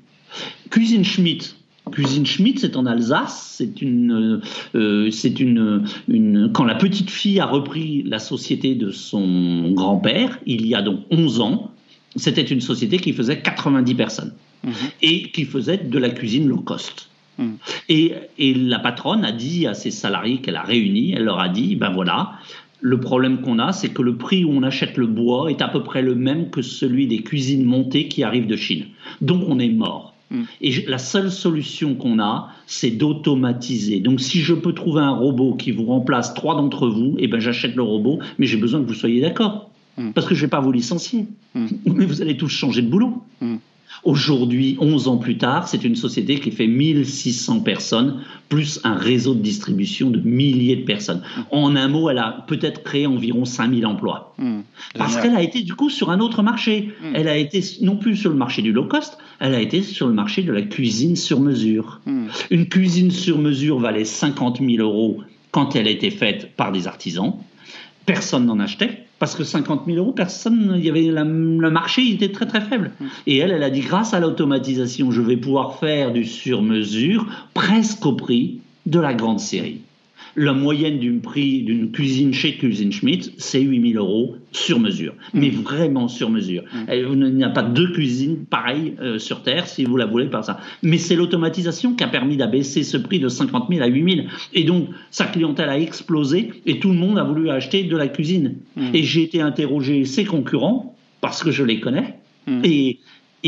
Cuisine Schmidt, Cuisine Schmidt, c'est en Alsace. C'est une, euh, c'est une, une, quand la petite fille a repris la société de son grand-père, il y a donc 11 ans, c'était une société qui faisait 90 personnes mhm. et qui faisait de la cuisine low cost. Mhm. Et, et, la patronne a dit à ses salariés qu'elle a réunis, elle leur a dit, ben voilà, le problème qu'on a, c'est que le prix où on achète le bois est à peu près le même que celui des cuisines montées qui arrivent de Chine. Donc on est mort. Mhm. Et la seule solution qu'on a, c'est d'automatiser. Donc, si je peux trouver un robot qui vous remplace trois d'entre vous, eh ben, j'achète le robot, mais j'ai besoin que vous soyez d'accord. Mm. Parce que je ne vais pas vous licencier. Mm. [LAUGHS] Mais vous allez tous changer de boulot. Mm. Aujourd'hui, 11 ans plus tard, c'est une société qui fait 1600 personnes, plus un réseau de distribution de milliers de personnes. En un mot, elle a peut-être créé environ 5000 emplois. Parce qu'elle a été du coup sur un autre marché. Elle a été non plus sur le marché du low cost, elle a été sur le marché de la cuisine sur mesure. Une cuisine sur mesure valait 50 000 euros quand elle était faite par des artisans. Personne n'en achetait parce que 50 000 euros, personne, il y avait le marché il était très très faible. Mm. Et elle, elle a dit grâce à l'automatisation, je vais pouvoir faire du sur-mesure presque au prix de la grande série. La moyenne d'un prix d'une cuisine chez Cuisine Schmidt, c'est 8000 euros sur mesure, mmh. mais vraiment sur mesure. Mmh. Il n'y a pas deux cuisines pareilles euh, sur Terre, si vous la voulez, par ça. Mais c'est l'automatisation qui a permis d'abaisser ce prix de 50 000 à 8 000. Et donc, sa clientèle a explosé et tout le monde a voulu acheter de la cuisine. Mmh. Et j'ai été interroger ses concurrents, parce que je les connais, et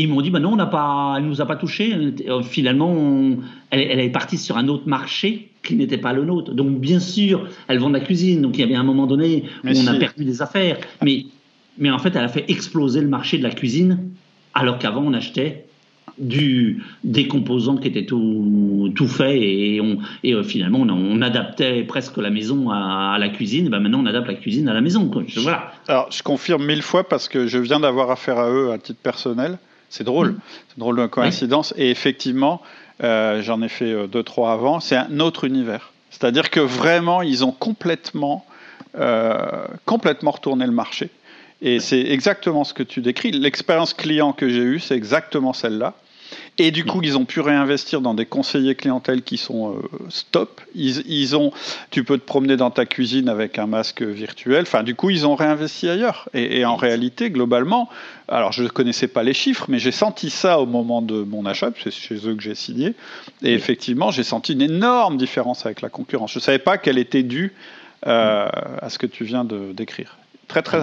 ils m'ont dit, bah non, on n'a pas, elle nous a pas touché. Euh, finalement, elle, est partie sur un autre marché qui n'était pas le nôtre. Donc, bien sûr, elle vend de la cuisine. Donc, il y avait un moment donné où on a perdu des affaires. Mais, mais en fait, elle a fait exploser le marché de la cuisine, alors qu'avant, on achetait du, des composants qui étaient tout, tout faits et, on, et euh, finalement on, adaptait presque la maison à, la cuisine. Et ben maintenant on adapte la cuisine à la maison. voilà. Alors je confirme mille fois parce que je viens d'avoir affaire à eux à titre personnel. C'est drôle, mm. c'est une drôle de coïncidence. Et effectivement, euh, j'en ai fait euh, deux, trois avant, c'est un autre univers. C'est-à-dire que vraiment, ils ont complètement, euh, complètement retourné le marché. Et c'est exactement ce que tu décris. L'expérience client que j'ai eue, c'est exactement celle-là. Et du coup, ils ont pu réinvestir dans des conseillers clientèle qui sont euh, stop. Ils, ont, tu peux te promener dans ta cuisine avec un masque virtuel. Enfin, du coup, ils ont réinvesti ailleurs. Et, en réalité, globalement, alors je ne connaissais pas les chiffres, mais j'ai senti ça au moment de mon achat, c'est chez eux que j'ai signé. Et effectivement, j'ai senti une énorme différence avec la concurrence. Je ne savais pas qu'elle était due euh, à ce que tu viens de décrire. Très, très.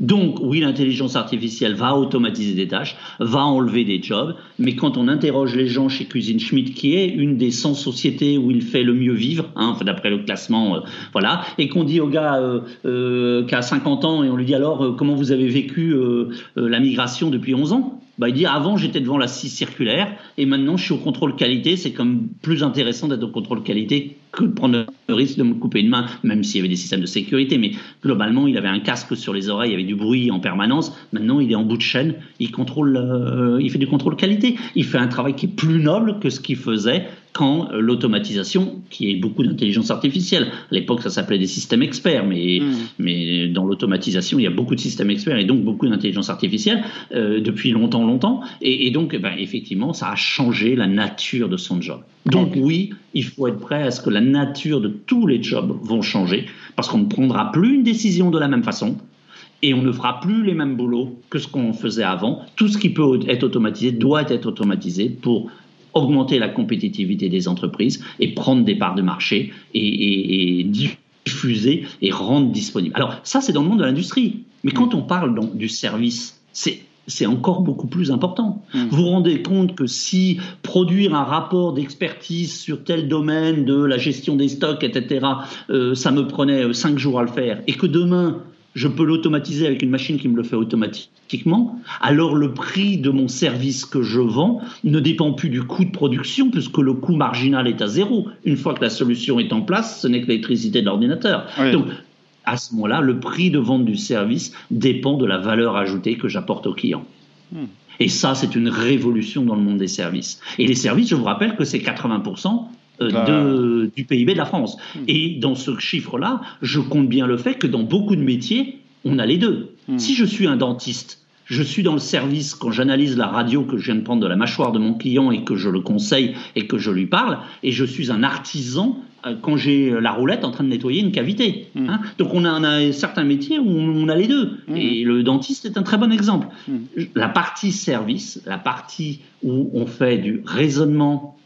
Donc, oui, l'intelligence artificielle va automatiser des tâches, va enlever des jobs, mais quand on interroge les gens chez Cuisine Schmidt, qui est une des 100 sociétés où il fait le mieux vivre, hein, d'après le classement, euh, voilà, et qu'on dit au gars euh, euh, a 50 ans, et on lui dit alors, comment vous avez vécu la migration depuis 11 ans? Bah, il dit avant j'étais devant la scie circulaire et maintenant je suis au contrôle qualité. C'est comme plus intéressant d'être au contrôle qualité que de prendre le risque de me couper une main, même s'il y avait des systèmes de sécurité. Mais globalement, il avait un casque sur les oreilles, il y avait du bruit en permanence. Maintenant, il est en bout de chaîne, il contrôle, euh, il fait du contrôle qualité. Il fait un travail qui est plus noble que ce qu'il faisait quand euh, l'automatisation, qui est beaucoup d'intelligence artificielle, à l'époque ça s'appelait des systèmes experts, mais, mm. mais dans l'automatisation il y a beaucoup de systèmes experts et donc beaucoup d'intelligence artificielle euh, depuis longtemps, longtemps. Et, donc ben, effectivement ça a changé la nature de son job. Donc oui, il faut être prêt à ce que la nature de tous les jobs vont changer, parce qu'on ne prendra plus une décision de la même façon, et on ne fera plus les mêmes boulots que ce qu'on faisait avant. Tout ce qui peut être automatisé doit être automatisé pour augmenter la compétitivité des entreprises et prendre des parts de marché et, diffuser et rendre disponible. Alors ça, c'est dans le monde de l'industrie. Mais quand on parle du service, c'est c'est encore beaucoup plus important. Mmh. Vous vous rendez compte que si produire un rapport d'expertise sur tel domaine de la gestion des stocks, etc., euh, ça me prenait euh, cinq jours à le faire, et que demain, je peux l'automatiser avec une machine qui me le fait automatiquement, alors le prix de mon service que je vends ne dépend plus du coût de production, puisque le coût marginal est à zéro. Une fois que la solution est en place, ce n'est que l'électricité de l'ordinateur. Donc, à ce moment-là, le prix de vente du service dépend de la valeur ajoutée que j'apporte au client. Hmm. Et ça, c'est une révolution dans le monde des services. Et les services, je vous rappelle que c'est 80% euh, de, du PIB de la France. Hmm. Et dans ce chiffre-là, je compte bien le fait que dans beaucoup de métiers, on a les deux. Hmm. Si je suis un dentiste, je suis dans le service quand j'analyse la radio que je viens de prendre de la mâchoire de mon client et que je le conseille et que je lui parle, et je suis un artisan euh, quand j'ai la roulette en train de nettoyer une cavité. Hmm. Hein? Donc on a, on a, certains métiers où on a les deux. Et le dentiste est un très bon exemple. La partie service, la partie où on fait du raisonnement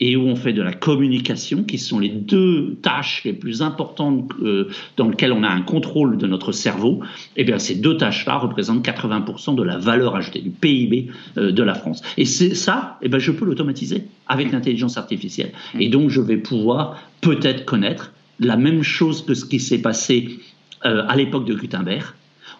et où on fait de la communication, qui sont les deux tâches les plus importantes euh, dans lesquelles on a un contrôle de notre cerveau, et eh bien ces deux tâches-là représentent 80% de la valeur ajoutée, du PIB euh, de la France. Et c'est ça, et eh bien je peux l'automatiser avec l'intelligence artificielle. Et donc je vais pouvoir peut-être connaître la même chose que ce qui s'est passé euh, à l'époque de Gutenberg,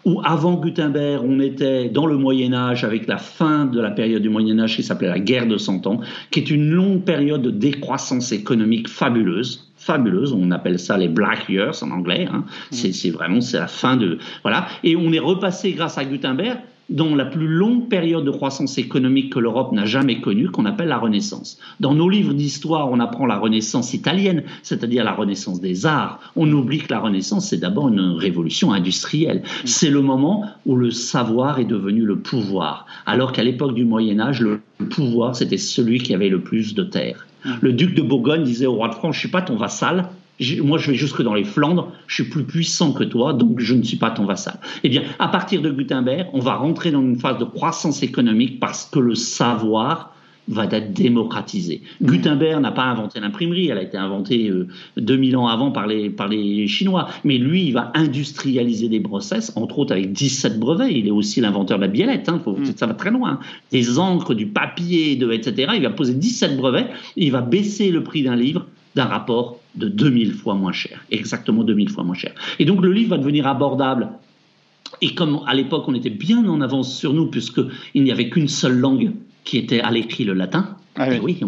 où avant Gutenberg, on était dans le Moyen Âge avec la fin de la période du Moyen Âge qui s'appelait la guerre de Cent Ans, qui est une longue période de décroissance économique fabuleuse fabuleuse. On appelle ça les Black Years en anglais. Hein. Mmh. C'est vraiment c'est la fin de voilà. Et on est repassé grâce à Gutenberg dans la plus longue période de croissance économique que l'Europe n'a jamais connue, qu'on appelle la Renaissance. Dans nos livres d'histoire, on apprend la Renaissance italienne, c'est-à-dire la Renaissance des arts. On oublie que la Renaissance, c'est d'abord une révolution industrielle. C'est le moment où le savoir est devenu le pouvoir, alors qu'à l'époque du Moyen Âge, le pouvoir, c'était celui qui avait le plus de terres. Le duc de Bourgogne disait au roi de France, je suis pas ton vassal, moi je vais jusque dans les Flandres, je suis plus puissant que toi, donc je ne suis pas ton vassal. Eh bien, à partir de Gutenberg, on va rentrer dans une phase de croissance économique parce que le savoir va être démocratisé. Gutenberg n'a pas inventé l'imprimerie, elle a été inventée 2000 euh, ans avant par les, par les Chinois, mais lui, il va industrialiser des process, entre autres avec 17 brevets, il est aussi l'inventeur de la biellette, hein, faut, mm. ça va très loin, des encres, du papier, de, etc. Il va poser 17 brevets, il va baisser le prix d'un livre d'un rapport de 2000 fois moins cher, exactement 2000 fois moins cher. Et donc le livre va devenir abordable et comme à l'époque on était bien en avance sur nous, puisqu'il n'y avait qu'une seule langue qui était à l'écrit le latin. Ah oui.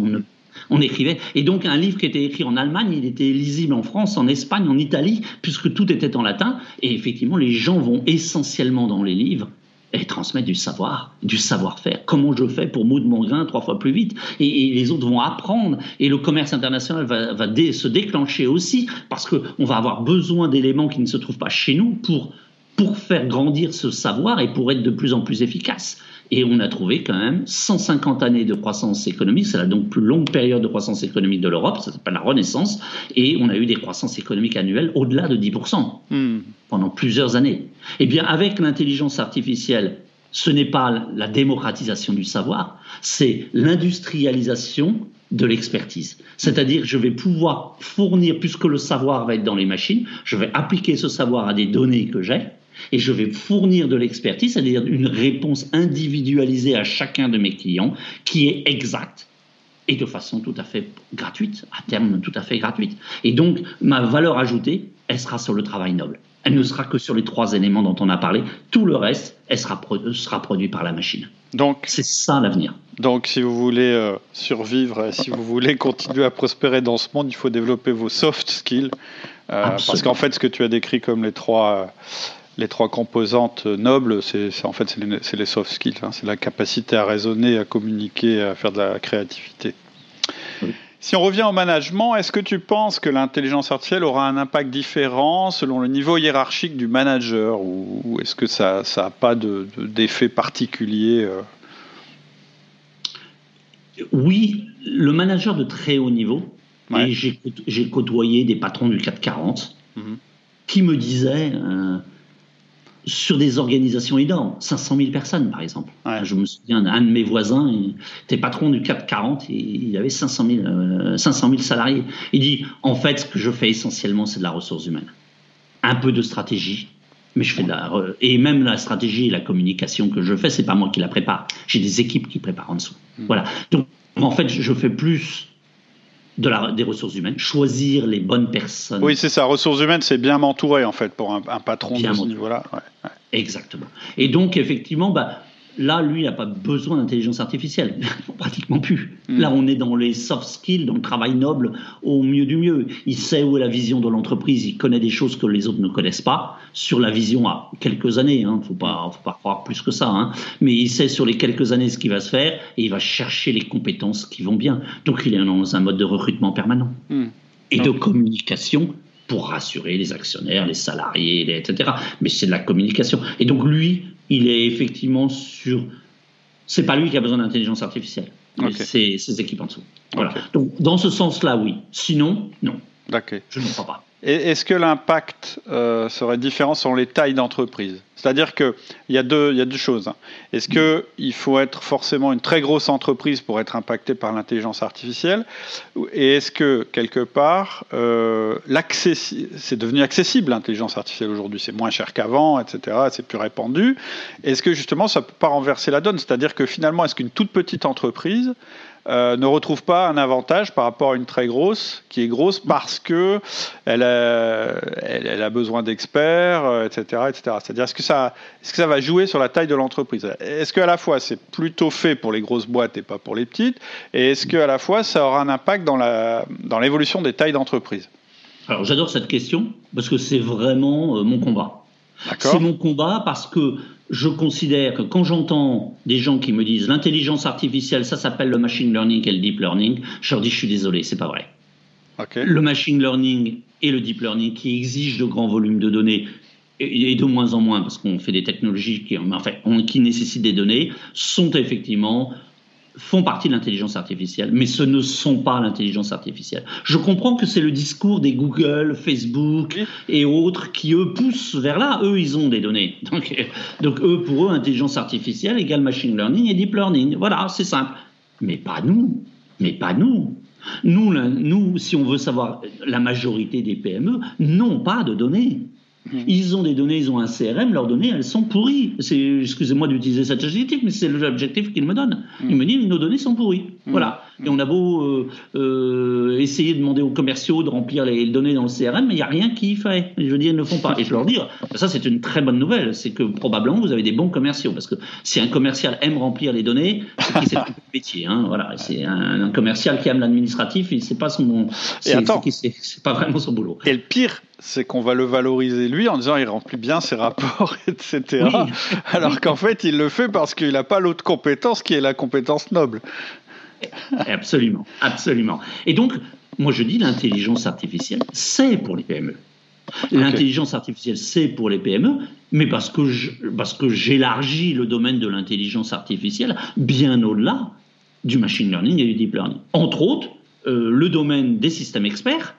on, écrivait. Et donc un livre qui était écrit en Allemagne, il était lisible en France, en Espagne, en Italie, puisque tout était en latin. Et effectivement, les gens vont essentiellement dans les livres et transmettre du savoir, du savoir-faire. Comment je fais pour moudre mon grain trois fois plus vite et, les autres vont apprendre et le commerce international va, se déclencher aussi parce qu'on va avoir besoin d'éléments qui ne se trouvent pas chez nous pour, pour faire grandir ce savoir et pour être de plus en plus efficace. Et on a trouvé quand même 150 années de croissance économique, c'est la donc plus longue période de croissance économique de l'Europe, ça s'appelle la Renaissance, et on a eu des croissances économiques annuelles au-delà de 10% hmm. pendant plusieurs années. Eh bien, avec l'intelligence artificielle, ce n'est pas la démocratisation du savoir, c'est l'industrialisation de l'expertise. C'est-à-dire, je vais pouvoir fournir, puisque le savoir va être dans les machines, je vais appliquer ce savoir à des données que j'ai, et je vais fournir de l'expertise, c'est-à-dire une réponse individualisée à chacun de mes clients qui est exacte et de façon tout à fait gratuite, à terme tout à fait gratuite. Et donc, ma valeur ajoutée, elle sera sur le travail noble. Elle ne sera que sur les trois éléments dont on a parlé. Tout le reste, elle sera, sera produit par la machine. Donc, c'est ça l'avenir. Donc, si vous voulez euh, survivre, si vous voulez continuer à prospérer dans ce monde, il faut développer vos soft skills. Euh, parce qu'en fait, ce que tu as décrit comme les trois, les trois composantes nobles, c'est en fait c'est les, soft skills, hein. c'est la capacité à raisonner, à communiquer, à faire de la créativité. Si on revient au management, est-ce que tu penses que l'intelligence artificielle aura un impact différent selon le niveau hiérarchique du manager ou, est-ce que ça n'a pas d'effet particulier euh? Oui, le manager de très haut niveau, et j'ai côtoyé des patrons du 440 mhm. qui me disaient... Euh, sur des organisations énormes, 500 000 personnes par exemple. Je me souviens d'un de mes voisins, il était patron du 440 et il avait 500 000, 500 000 salariés. Il dit en fait, ce que je fais essentiellement, c'est de la ressource humaine. Un peu de stratégie, mais je fais de la, et même la stratégie et la communication que je fais, c'est pas moi qui la prépare. J'ai des équipes qui préparent en dessous. Hmm. Voilà. Donc en fait, je fais plus de la, des ressources humaines, choisir les bonnes personnes. Oui, c'est ça. Ressources humaines, c'est bien m'entourer en fait pour un, patron bien de ce niveau-là. Exactement. Et donc effectivement, bah, Là, lui, il n'a pas besoin d'intelligence artificielle, [LAUGHS] pratiquement plus. Hmm. Là, on est dans les soft skills, dans le travail noble au mieux du mieux. Il sait où est la vision de l'entreprise, il connaît des choses que les autres ne connaissent pas, sur la vision à quelques années, il hein. ne faut pas, faut pas croire plus que ça, hein. mais il sait sur les quelques années ce qui va se faire et il va chercher les compétences qui vont bien. Donc, il est dans un mode de recrutement permanent hmm. et de communication pour rassurer les actionnaires, les salariés, etc. Mais c'est de la communication. Et donc, lui, il est effectivement sur. C'est pas lui qui a besoin d'intelligence artificielle, c'est ses équipes en dessous. Voilà. Donc, dans ce sens-là, oui. Sinon, non. Je ne crois pas. Est-ce que l'impact euh, serait différent selon les tailles d'entreprise? C'est-à-dire qu'il y, a deux, choses. Hein. Est-ce qu'il faut être forcément une très grosse entreprise pour être impacté par l'intelligence artificielle? Et est-ce que, quelque part, euh, c'est devenu accessible l'intelligence artificielle aujourd'hui? C'est moins cher qu'avant, etc. C'est plus répandu. Est-ce que justement ça ne peut pas renverser la donne? C'est-à-dire que finalement, est-ce qu'une toute petite entreprise euh, ne retrouve pas un avantage par rapport à une très grosse, qui est grosse parce que elle a, elle, a besoin d'experts, etc., euh, etc. C'est-à-dire, est-ce que ça, est-ce que ça va jouer sur la taille de l'entreprise? Est-ce qu'à la fois c'est plutôt fait pour les grosses boîtes et pas pour les petites? Et est-ce qu'à la fois ça aura un impact dans la, dans l'évolution des tailles d'entreprise? Alors, j'adore cette question parce que c'est vraiment euh, mon combat. C'est mon combat parce que je considère que quand j'entends des gens qui me disent l'intelligence artificielle, ça s'appelle le machine learning et le deep learning, je leur dis je suis désolé, c'est pas vrai. Le machine learning et le deep learning qui exigent de grands volumes de données et de moins en moins parce qu'on fait des technologies qui, enfin, qui nécessitent des données, sont effectivement font partie de l'intelligence artificielle, mais ce ne sont pas l'intelligence artificielle. Je comprends que c'est le discours des Google, Facebook et autres qui, eux, poussent vers là. Eux, ils ont des données. [LAUGHS] Donc, donc eux, pour eux, intelligence artificielle égale machine learning et deep learning. Voilà, c'est simple. Mais pas nous. Mais pas nous. Nous, nous, si on veut savoir la majorité des PME, n'ont pas de données. Mmh. Ils ont des données, ils ont un CRM, leurs données, elles sont pourries. Excusez-moi d'utiliser cet adjectif, mais c'est l'objectif qu'ils me donnent. Mmh. Ils me disent, nos données sont pourries. Mmh. Voilà. Et on a beau euh, euh, essayer de demander aux commerciaux de remplir les données dans le CRM, mais il n'y a rien qui y fait. Je veux dire, ils ne le font pas. Et je leur dis, ça c'est une très bonne nouvelle, c'est que probablement vous avez des bons commerciaux. Parce que si un commercial aime remplir les données, c'est qu'il métier. Hein, voilà. C'est un, commercial qui aime l'administratif, et c'est pas son. C'est pas vraiment son boulot. Et le pire, c'est qu'on va le valoriser lui en disant il remplit bien ses rapports, [LAUGHS] etc. Alors qu'en fait, il le fait parce qu'il n'a pas l'autre compétence qui est la compétence noble. Absolument, absolument. Et donc, moi je dis l'intelligence artificielle, c'est pour les PME. L'intelligence artificielle, c'est pour les PME, mais parce que, j'élargis le domaine de l'intelligence artificielle bien au-delà du machine learning et du deep learning. Entre autres, euh, le domaine des systèmes experts.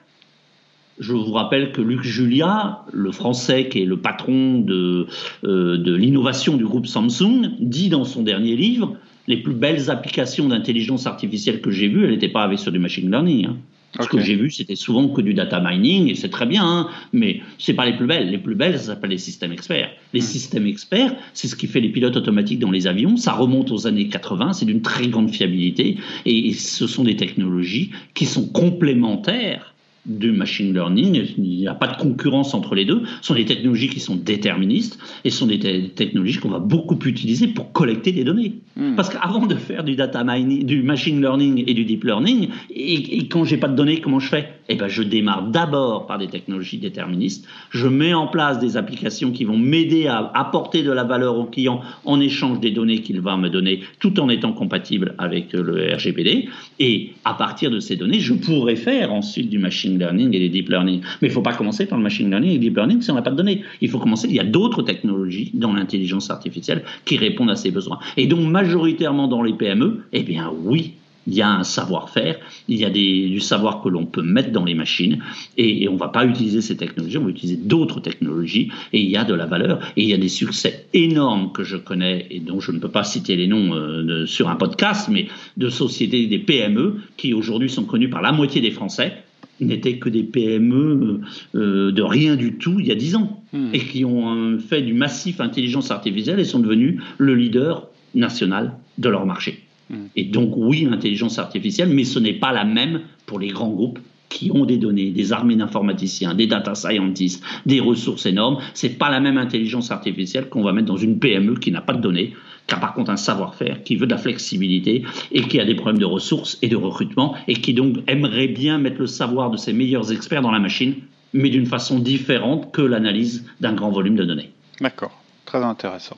Je vous rappelle que Luc Julia, le français qui est le patron de, euh, de l'innovation du groupe Samsung, dit dans son dernier livre les plus belles applications d'intelligence artificielle que j'ai vues, elles n'étaient pas avec sur du machine learning. Hein. Ce que j'ai vu, c'était souvent que du data mining, et c'est très bien, hein, mais c'est pas les plus belles. Les plus belles, ça s'appelle les systèmes experts. Les systèmes experts, c'est ce qui fait les pilotes automatiques dans les avions. Ça remonte aux années 80, c'est d'une très grande fiabilité, et ce sont des technologies qui sont complémentaires du machine learning. Il n'y a pas de concurrence entre les deux. Ce sont des technologies qui sont déterministes et ce sont des technologies qu'on va beaucoup utiliser pour collecter des données. Hmm. Parce qu'avant de faire du data mining, du machine learning et du deep learning, et, et quand j'ai pas de données, comment je fais? Eh ben, je démarre d'abord par des technologies déterministes. Je mets en place des applications qui vont m'aider à apporter de la valeur au client en échange des données qu'il va me donner, tout en étant compatible avec le RGPD. Et à partir de ces données, je pourrais faire ensuite du machine learning et des deep learning. Mais il ne faut pas commencer par le machine learning et le deep learning si on n'a pas de données. Il faut commencer, il y a d'autres technologies dans l'intelligence artificielle qui répondent à ces besoins. Et donc, majoritairement dans les PME, eh bien oui, il y a un savoir-faire, il y a du savoir que l'on peut mettre dans les machines, et, on ne va pas utiliser ces technologies, on va utiliser d'autres technologies, et il y a de la valeur, et il y a des succès énormes que je connais, et dont je ne peux pas citer les noms euh, sur un podcast, mais de sociétés, des PME, qui aujourd'hui sont connues par la moitié des Français, n'étaient que des PME euh, de rien du tout il y a dix ans hmm. et qui ont euh, fait du massif intelligence artificielle et sont devenus le leader national de leur marché. Hmm. Et donc oui, l'intelligence artificielle, mais ce n'est pas la même pour les grands groupes qui ont des données, des armées d'informaticiens, des data scientists, des ressources énormes. C'est pas la même intelligence artificielle qu'on va mettre dans une PME qui n'a pas de données qui a par contre un savoir-faire, qui veut de la flexibilité et qui a des problèmes de ressources et de recrutement et qui donc aimerait bien mettre le savoir de ses meilleurs experts dans la machine, mais d'une façon différente que l'analyse d'un grand volume de données. D'accord, très intéressant.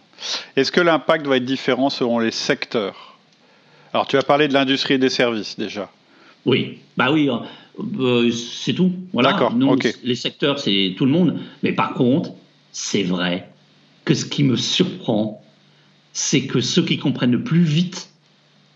Est-ce que l'impact va être différent selon les secteurs? Alors tu as parlé de l'industrie et des services déjà. Oui, bah oui, euh, c'est tout. Voilà. D'accord. Les secteurs, c'est tout le monde. Mais par contre, c'est vrai que ce qui me surprend, c'est que ceux qui comprennent le plus vite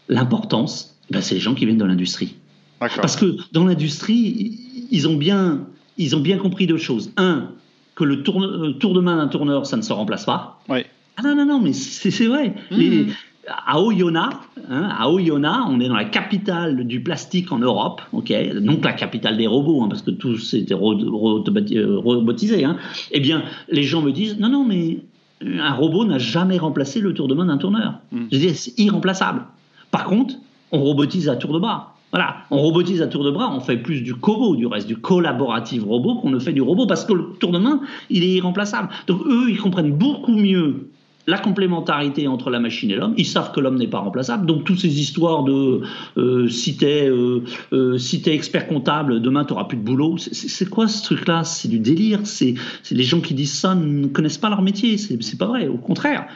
l'importance, ben c'est les gens qui viennent de l'industrie. Parce que dans l'industrie, ils ont bien, ils ont bien compris deux choses. Un, que le tour, euh, tour de main d'un tourneur, ça ne se remplace pas. Oui. Ah non, non, non, mais c'est vrai. Mmh. à Oyonnax, hein, à Oyonnax, on est dans la capitale du plastique en Europe, ok, donc la capitale des robots, hein, parce que tout s'était euh, robotisé. Hein. Eh bien, les gens me disent, non, non, mais un robot n'a jamais remplacé le tour de main d'un tourneur. Dis, c'est irremplaçable. Par contre, on robotise à tour de bras. Voilà, on robotise à tour de bras, on fait plus du cobo, du reste, du collaboratif robot qu'on ne fait du robot parce que le tour de main, il est irremplaçable. Donc eux, ils comprennent beaucoup mieux la complémentarité entre la machine et l'homme. Ils savent que l'homme n'est pas remplaçable. Donc, toutes ces histoires de euh, si t'es euh, euh expert comptable, demain tu n'auras plus de boulot. C'est quoi ce truc-là? C'est du délire. C'est les gens qui disent ça ne connaissent pas leur métier. C'est pas vrai. Au contraire.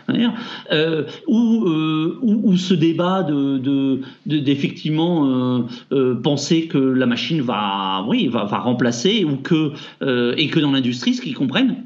Euh, ou, euh, ou, ou, ce débat de d'effectivement de, penser que la machine va oui va, va remplacer ou que et que dans l'industrie, ce qu'ils comprennent,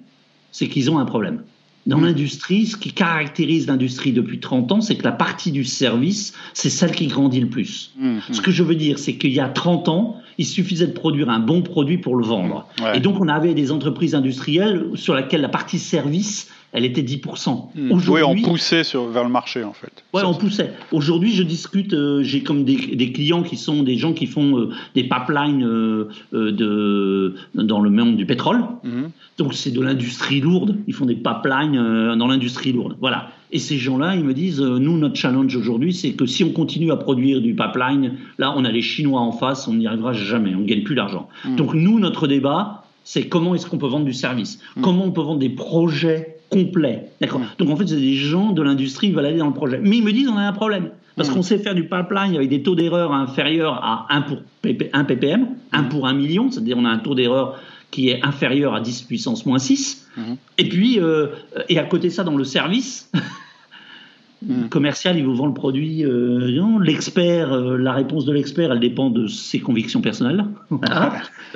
c'est qu'ils ont un problème Dans l'industrie, ce qui caractérise l'industrie depuis 30 ans, c'est que la partie du service, c'est celle qui grandit le plus. Mmh, mmh. Ce que je veux dire, c'est qu'il y a 30 ans, il suffisait de produire un bon produit pour le vendre. Et donc, on avait des entreprises industrielles sur lesquelles la partie service elle était 10%. Hmm. Oui, on poussait sur, vers le marché en fait. Oui, on poussait. Aujourd'hui, je discute, euh, j'ai comme des, clients qui sont des gens qui font euh, des pipelines euh, de, dans le monde du pétrole. Mhm. Donc c'est de l'industrie lourde. Ils font des pipelines dans l'industrie lourde. Voilà. Et ces gens-là, ils me disent, nous, notre challenge aujourd'hui, c'est que si on continue à produire du pipeline, là, on a les Chinois en face, on n'y arrivera jamais, on ne gagne plus d'argent. Hmm. Donc nous, notre débat, c'est comment est-ce qu'on peut vendre du service? Hmm. Comment on peut vendre des projets D'accord Donc en fait, c'est des gens de l'industrie qui veulent aller dans le projet. Mais ils me disent, on a un problème. Parce qu'on sait faire du pipeline avec des taux d'erreur inférieurs à 1 pour 1 ppm, 1 pour 1 million, c'est-à-dire on a un taux d'erreur qui est inférieur à 10 puissance moins 6. Et puis, euh, et à côté de ça, dans le service, [LAUGHS] Hmm. commercial, il vous vend le produit. Euh, l'expert, euh, la réponse de l'expert, elle dépend de ses convictions personnelles. [LAUGHS]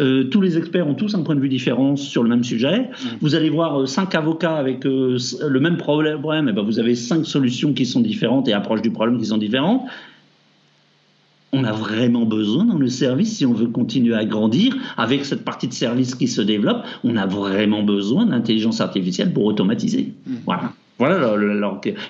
Euh, tous les experts ont tous un point de vue différent sur le même sujet. Hmm. Vous allez voir cinq avocats avec le même problème, et eh ben vous avez cinq solutions qui sont différentes et approches du problème qui sont différentes. On a vraiment besoin dans le service, si on veut continuer à grandir, avec cette partie de service qui se développe, on a vraiment besoin d'intelligence artificielle pour automatiser. Hmm. Voilà. Voilà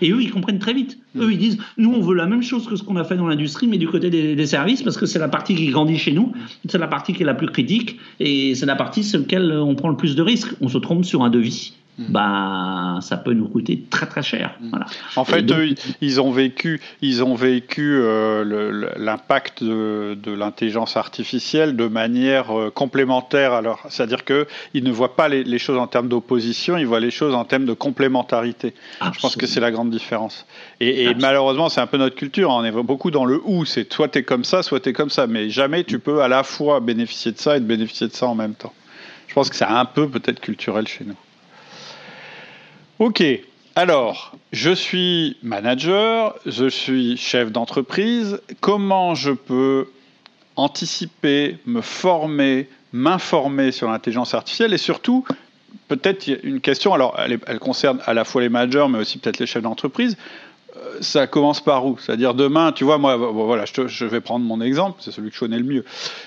Et eux, ils comprennent très vite. Mm. Eux, ils disent nous, on veut la même chose que ce qu'on a fait dans l'industrie, mais du côté des, services, parce que c'est la partie qui grandit chez nous, c'est la partie qui est la plus critique, et c'est la partie sur laquelle on prend le plus de risques. On se trompe sur un devis. Mm. bah ça peut nous coûter très très cher. Mm. Voilà. En fait, eux, ils ont vécu, ils ont vécu euh, l'impact de, de l'intelligence artificielle de manière euh, complémentaire. Alors, c'est-à-dire que ils ne voient pas les, les choses en termes d'opposition, ils voient les choses en termes de complémentarité. Je pense que c'est la grande différence. Et, et malheureusement, c'est un peu notre culture. Hein. On est beaucoup dans le ou. C'est soit t'es comme ça, soit t'es comme ça. Mais jamais tu peux à la fois bénéficier de ça et de bénéficier de ça en même temps. Je pense que c'est un peu peut-être culturel chez nous. Ok, alors, je suis manager, je suis chef d'entreprise. Comment je peux anticiper, me former, m'informer sur l'intelligence artificielle et surtout, peut-être une question, alors elle, concerne à la fois les managers mais aussi peut-être les chefs d'entreprise ça commence par où? C'est-à-dire demain, tu vois, moi, voilà, je, vais prendre mon exemple, c'est celui que je connais le mieux.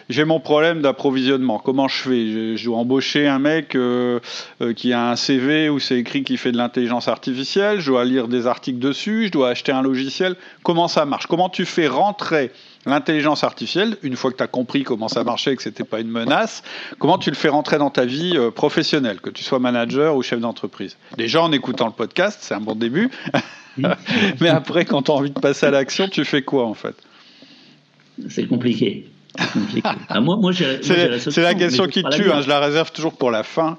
J'ai mon problème d'approvisionnement. Comment je fais? Je, dois embaucher un mec euh, euh, qui a un CV où c'est écrit qu'il fait de l'intelligence artificielle. Je dois lire des articles dessus. Je dois acheter un logiciel. Comment ça marche? Comment tu fais rentrer l'intelligence artificielle, une fois que tu as compris comment ça marchait et que c'était pas une menace, comment tu le fais rentrer dans ta vie euh, professionnelle, que tu sois manager ou chef d'entreprise Déjà en écoutant le podcast, c'est un bon début. [LAUGHS] Mais après, quand tu as envie de passer à l'action, tu fais quoi en fait? C'est compliqué. [LAUGHS] Ah, moi, moi, c'est la question qui tue, hein, je la réserve toujours pour la fin.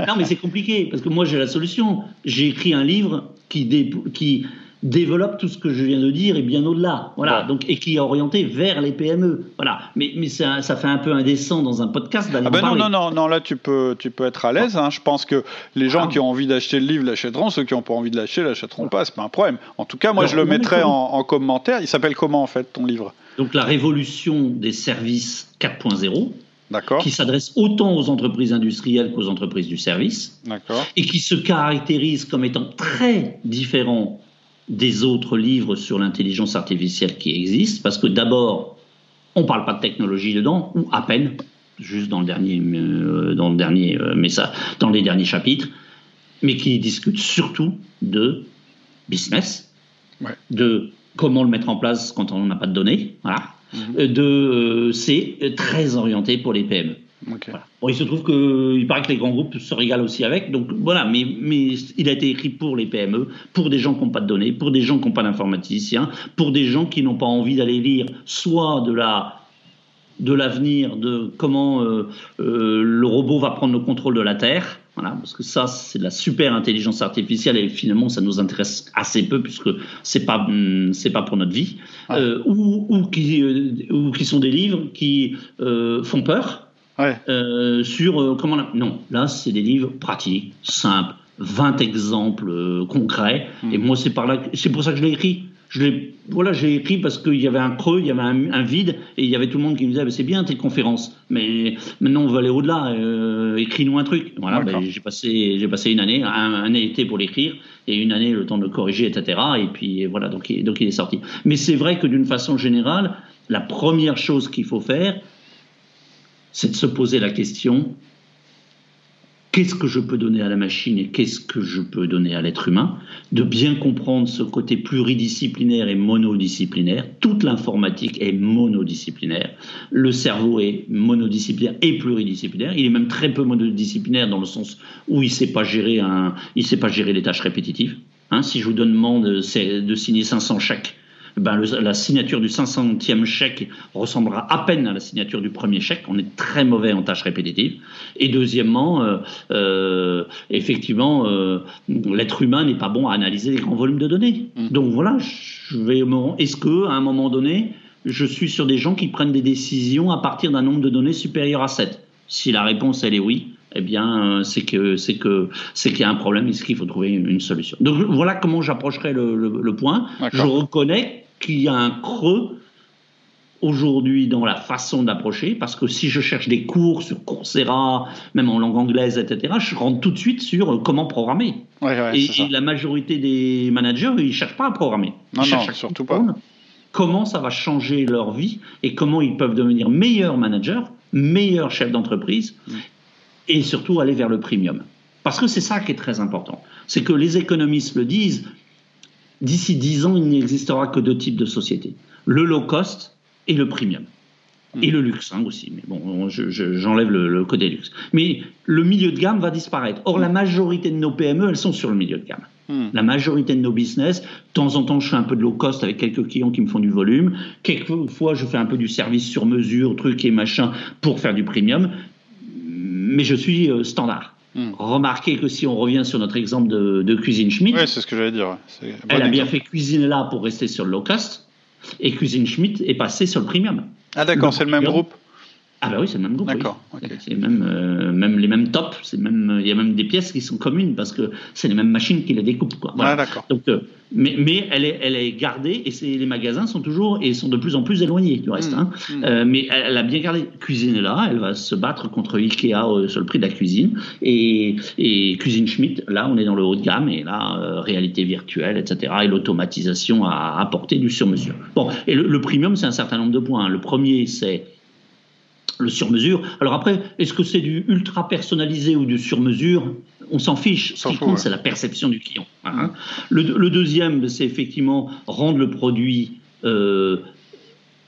non, mais c'est compliqué, parce que moi j'ai la solution. J'ai écrit un livre qui, qui développe tout ce que je viens de dire et bien au-delà. Voilà. Donc, et qui est orienté vers les PME. Voilà. Mais, mais ça, ça fait un peu indécent dans un podcast d'aller ah ben non, non, non, non, là tu peux, tu peux être à l'aise. Hein. Je pense que les gens ah. qui ont envie d'acheter le livre l'achèteront, ceux qui n'ont pas envie de l'acheter l'achèteront pas. C'est pas un problème. En tout cas, moi je le mettrai en, en, commentaire. Il s'appelle comment en fait ton livre? Donc la révolution des services 4.0. D'accord. qui s'adresse autant aux entreprises industrielles qu'aux entreprises du service, D'accord. et qui se caractérise comme étant très différent des autres livres sur l'intelligence artificielle qui existent, parce que d'abord, on ne parle pas de technologie dedans, ou à peine, juste dans le dernier, euh, dans le dernier euh, mais ça, dans les derniers chapitres, mais qui discute surtout de business, de comment le mettre en place quand on n'a pas de données, voilà. Mm-hmm. De, euh, c'est très orienté pour les PME il se trouve qu'il paraît que les grands groupes se régalent aussi avec. Donc voilà, mais, mais il a été écrit pour les PME, pour des gens qui n'ont pas de données, pour des gens qui n'ont pas d'informaticiens, pour des gens qui n'ont pas envie d'aller lire soit de la de l'avenir, de comment euh, euh, le robot va prendre le contrôle de la Terre. Voilà, parce que ça, c'est de la super intelligence artificielle et finalement, ça nous intéresse assez peu puisque c'est pas hum, c'est pas pour notre vie. Euh, ou, ou, qui, ou qui sont des livres qui font peur euh, sur euh, comment non là c'est des livres pratiques simples 20 exemples euh, concrets hmm. et moi c'est par là c'est pour ça que je l'ai écrit Je l'ai, voilà, j'ai écrit parce qu'il y avait un creux, il y avait un, vide, et il y avait tout le monde qui me disait c'est bien tes conférences, mais maintenant on veut aller au-delà. Écris-nous un truc. Voilà, ben, j'ai passé, j'ai passé une année, un, été pour l'écrire, et une année le temps de le corriger, etc. Et puis voilà, donc, donc il est sorti. Mais c'est vrai que d'une façon générale, la première chose qu'il faut faire, c'est de se poser la question qu'est-ce que je peux donner à la machine et qu'est-ce que je peux donner à l'être humain, de bien comprendre ce côté pluridisciplinaire et monodisciplinaire. Toute l'informatique est monodisciplinaire. Le cerveau est monodisciplinaire et pluridisciplinaire. Il est même très peu monodisciplinaire dans le sens où il ne sait pas gérer un, il sait pas gérer les tâches répétitives. Hein, si je vous demande de signer 500 chèques ben, la signature du 500e chèque ressemblera à peine à la signature du premier chèque. On est très mauvais en tâches répétitives. Et deuxièmement, euh, euh, effectivement, euh, l'être humain n'est pas bon à analyser les grands volumes de données. Mm. Donc voilà, je vais. Est-ce que à un moment donné, je suis sur des gens qui prennent des décisions à partir d'un nombre de données supérieur à 7 Si la réponse elle est oui, eh bien, c'est que c'est que c'est qu'il y a un problème et qu'il faut trouver une solution. Donc voilà comment j'approcherai le, le, point. Je reconnais qu'il y a un creux aujourd'hui dans la façon d'approcher, parce que si je cherche des cours sur Coursera, même en langue anglaise, etc., je rentre tout de suite sur comment programmer. et, la majorité des managers, ils ne cherchent pas à programmer. Non, ils non, surtout pas. Comment ça va changer leur vie et comment ils peuvent devenir meilleurs managers, meilleurs chefs d'entreprise mm. et surtout aller vers le premium. Parce que c'est ça qui est très important. C'est que les économistes le disent, d'ici dix ans, il n'existera que deux types de sociétés le low cost et le premium. Hmm. Et le luxe hein, aussi, mais bon, j'enlève le, le, côté luxe. Mais le milieu de gamme va disparaître. Or, la majorité de nos PME, elles sont sur le milieu de gamme. Hmm. La majorité de nos business, de temps en temps, je fais un peu de low cost avec quelques clients qui me font du volume. Quelquefois, je fais un peu du service sur mesure, truc et machin, pour faire du premium. Mais je suis euh, standard. Hmm. Remarquez que si on revient sur notre exemple de, Cuisine Schmidt, c'est ce que j'allais dire. Elle a bien fait Cuisine là pour rester sur le low cost, et Cuisine Schmidt est passée sur le premium. Ah d'accord, c'est le même groupe ah bah oui, c'est le même groupe. D'accord. C'est même, euh, même les mêmes tops. C'est même, il y a même des pièces qui sont communes parce que c'est les mêmes machines qui les découpent. Quoi. Ah d'accord. Donc, euh, mais, mais elle est, elle est gardée et les magasins sont toujours et sont de plus en plus éloignés du reste. Mmh, hein. Mmh. Euh, mais elle, a bien gardé. Cuisine est là, elle va se battre contre Ikea sur le prix de la cuisine et, et Cuisine Schmidt. Là, on est dans le haut de gamme et là, réalité virtuelle, etc. Et l'automatisation a apporté du sur-mesure. Bon, et le, le premium, c'est un certain nombre de points. Le premier, c'est le sur-mesure. Alors après, est-ce que c'est du ultra personnalisé ou du sur-mesure? On s'en fiche. Ce qui compte, c'est la perception du client. Hein? le, deuxième, c'est effectivement rendre le produit euh,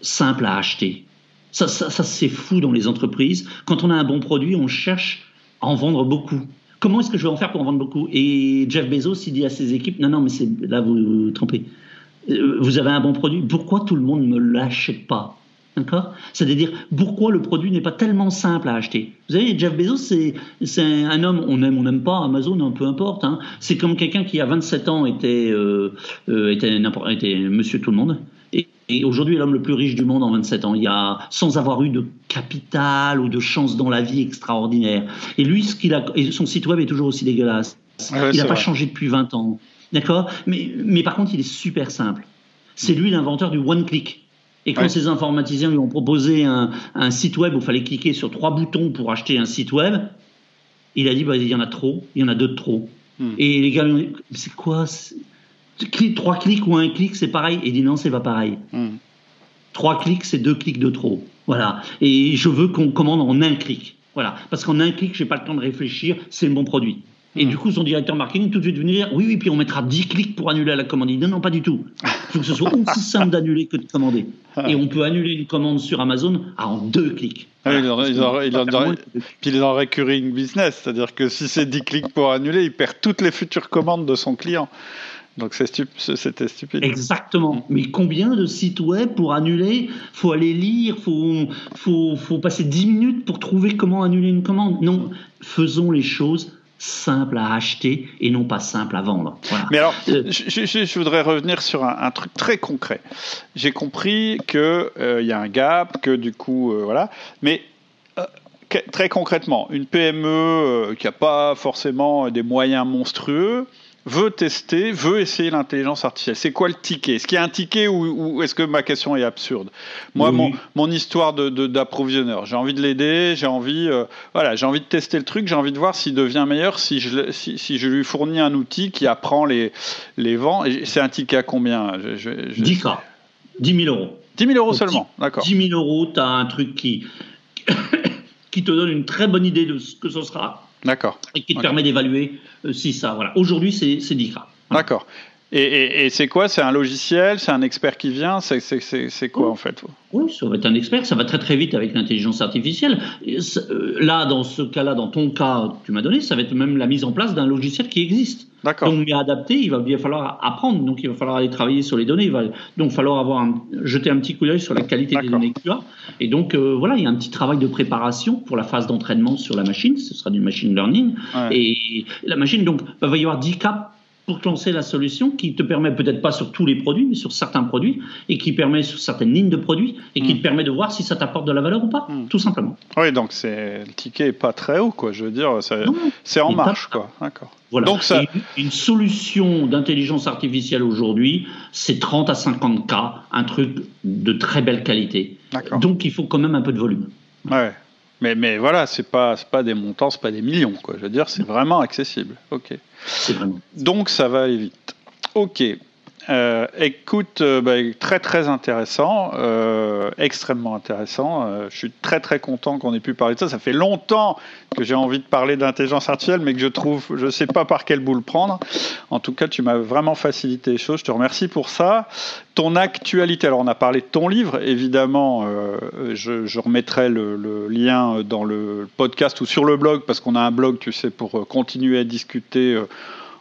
simple à acheter. Ça, ça, ça c'est fou dans les entreprises. Quand on a un bon produit, on cherche à en vendre beaucoup. Comment est-ce que je vais en faire pour en vendre beaucoup? Et Jeff Bezos, il dit à ses équipes, non, non, mais là, vous vous trompez. Euh, vous avez un bon produit, pourquoi tout le monde ne l'achète pas? D'accord? C'est-à-dire, pourquoi le produit n'est pas tellement simple à acheter? Vous savez, Jeff Bezos, c'est, un homme, on aime, on n'aime pas, Amazon, peu importe. Hein. C'est comme quelqu'un qui, à 27 ans, était, euh, euh, était, était monsieur tout le monde. Et, aujourd'hui, l'homme le plus riche du monde en 27 ans. Il y a, sans avoir eu de capital ou de chance dans la vie extraordinaire. Et lui, ce qu'il a, son site web est toujours aussi dégueulasse. il n'a pas changé depuis 20 ans. D'accord? Mais, mais par contre, il est super simple. C'est lui l'inventeur du one-click. Et quand ces informaticiens lui ont proposé un, site web où il fallait cliquer sur trois boutons pour acheter un site web, il a dit bah, il y en a trop, il y en a deux de trop. Hmm. Et les gars lui ont dit c'est quoi Trois clics ou un clic, c'est pareil Et il dit non, c'est pas pareil. Hmm. Trois clics, c'est deux clics de trop. Voilà. Et je veux qu'on commande en un clic. Voilà. Parce qu'en un clic, j'ai pas le temps de réfléchir, c'est le bon produit. Et du coup, son directeur marketing tout de suite venu dire Oui, oui, puis on mettra 10 clics pour annuler la commande. Il dit Non, non, pas du tout. Il faut que ce soit aussi simple d'annuler que de commander. Et on peut annuler une commande sur Amazon en deux clics. Ah, il, en, il, puis il en recurring business, c'est-à-dire que si c'est 10 clics pour annuler, il perd toutes les futures commandes de son client. Donc c'était stupide. Exactement. Mais combien de sites web pour annuler Faut aller lire, faut, faut, faut passer 10 minutes pour trouver comment annuler une commande? Non, faisons les choses simple à acheter et non pas simple à vendre. Mais alors, euh, je, voudrais revenir sur un, truc très concret. J'ai compris qu'il euh, y a un gap, que du coup, euh, voilà. Mais très concrètement, une PME qui n'a pas forcément des moyens monstrueux, veut tester, veut essayer l'intelligence artificielle. C'est quoi le ticket? Est-ce qu'il y a un ticket ou, est-ce que ma question est absurde? Moi, mon, histoire d'approvisionneur, j'ai envie de l'aider, j'ai envie, euh, voilà, j'ai envie de tester le truc, j'ai envie de voir s'il devient meilleur si je, si, je lui fournis un outil qui apprend les, les vents. C'est un ticket à combien? 10K, 10 000 euros. 10 000 euros seulement, d'accord. 10 000 euros, tu as un truc qui, [COUGHS] qui te donne une très bonne idée de ce que ce sera D'accord. Et qui te permet d'évaluer euh, si ça. Voilà. Aujourd'hui, c'est 10 cas. D'accord. Et, et, c'est quoi? C'est un logiciel? C'est un expert qui vient? C'est quoi en fait? Oui, ça va être un expert. Ça va très très vite avec l'intelligence artificielle. Euh, là, dans ce cas-là, dans ton cas, tu m'as donné, ça va être même la mise en place d'un logiciel qui existe. D'accord. Donc, bien adapté, il va bien falloir apprendre. Donc, il va falloir aller travailler sur les données. Il va donc falloir avoir jeter un petit coup d'œil sur la qualité des données que tu as. Et donc, euh, voilà, il y a un petit travail de préparation pour la phase d'entraînement sur la machine. Ce sera du machine learning. Et la machine, donc, il va y avoir 10 caps pour te lancer la solution qui te permet peut-être pas sur tous les produits, mais sur certains produits, et qui permet sur certaines lignes de produits, et qui hmm. te permet de voir si ça t'apporte de la valeur ou pas, hmm. tout simplement. Oui, donc c'est le ticket est pas très haut, quoi. Je veux dire, c'est en marche, quoi. D'accord. Voilà. Donc ça... une, solution d'intelligence artificielle aujourd'hui, c'est 30 à 50 cas, un truc de très belle qualité. Donc il faut quand même un peu de volume. Ouais. Mais, mais voilà, c'est pas, pas des montants, c'est pas des millions, quoi. Je veux dire, c'est vraiment accessible. Ok. Donc ça va aller vite. Ok. Euh, écoute, euh, bah, très très intéressant, euh, extrêmement intéressant. je suis très très content qu'on ait pu parler de ça. Ça fait longtemps que j'ai envie de parler d'intelligence artificielle, mais que je trouve, je ne sais pas par quel bout le prendre. En tout cas, tu m'as vraiment facilité les choses. Je te remercie pour ça. Ton actualité. Alors, on a parlé de ton livre, évidemment. Je, je, remettrai le, le, lien dans le podcast ou sur le blog, parce qu'on a un blog, tu sais, pour continuer à discuter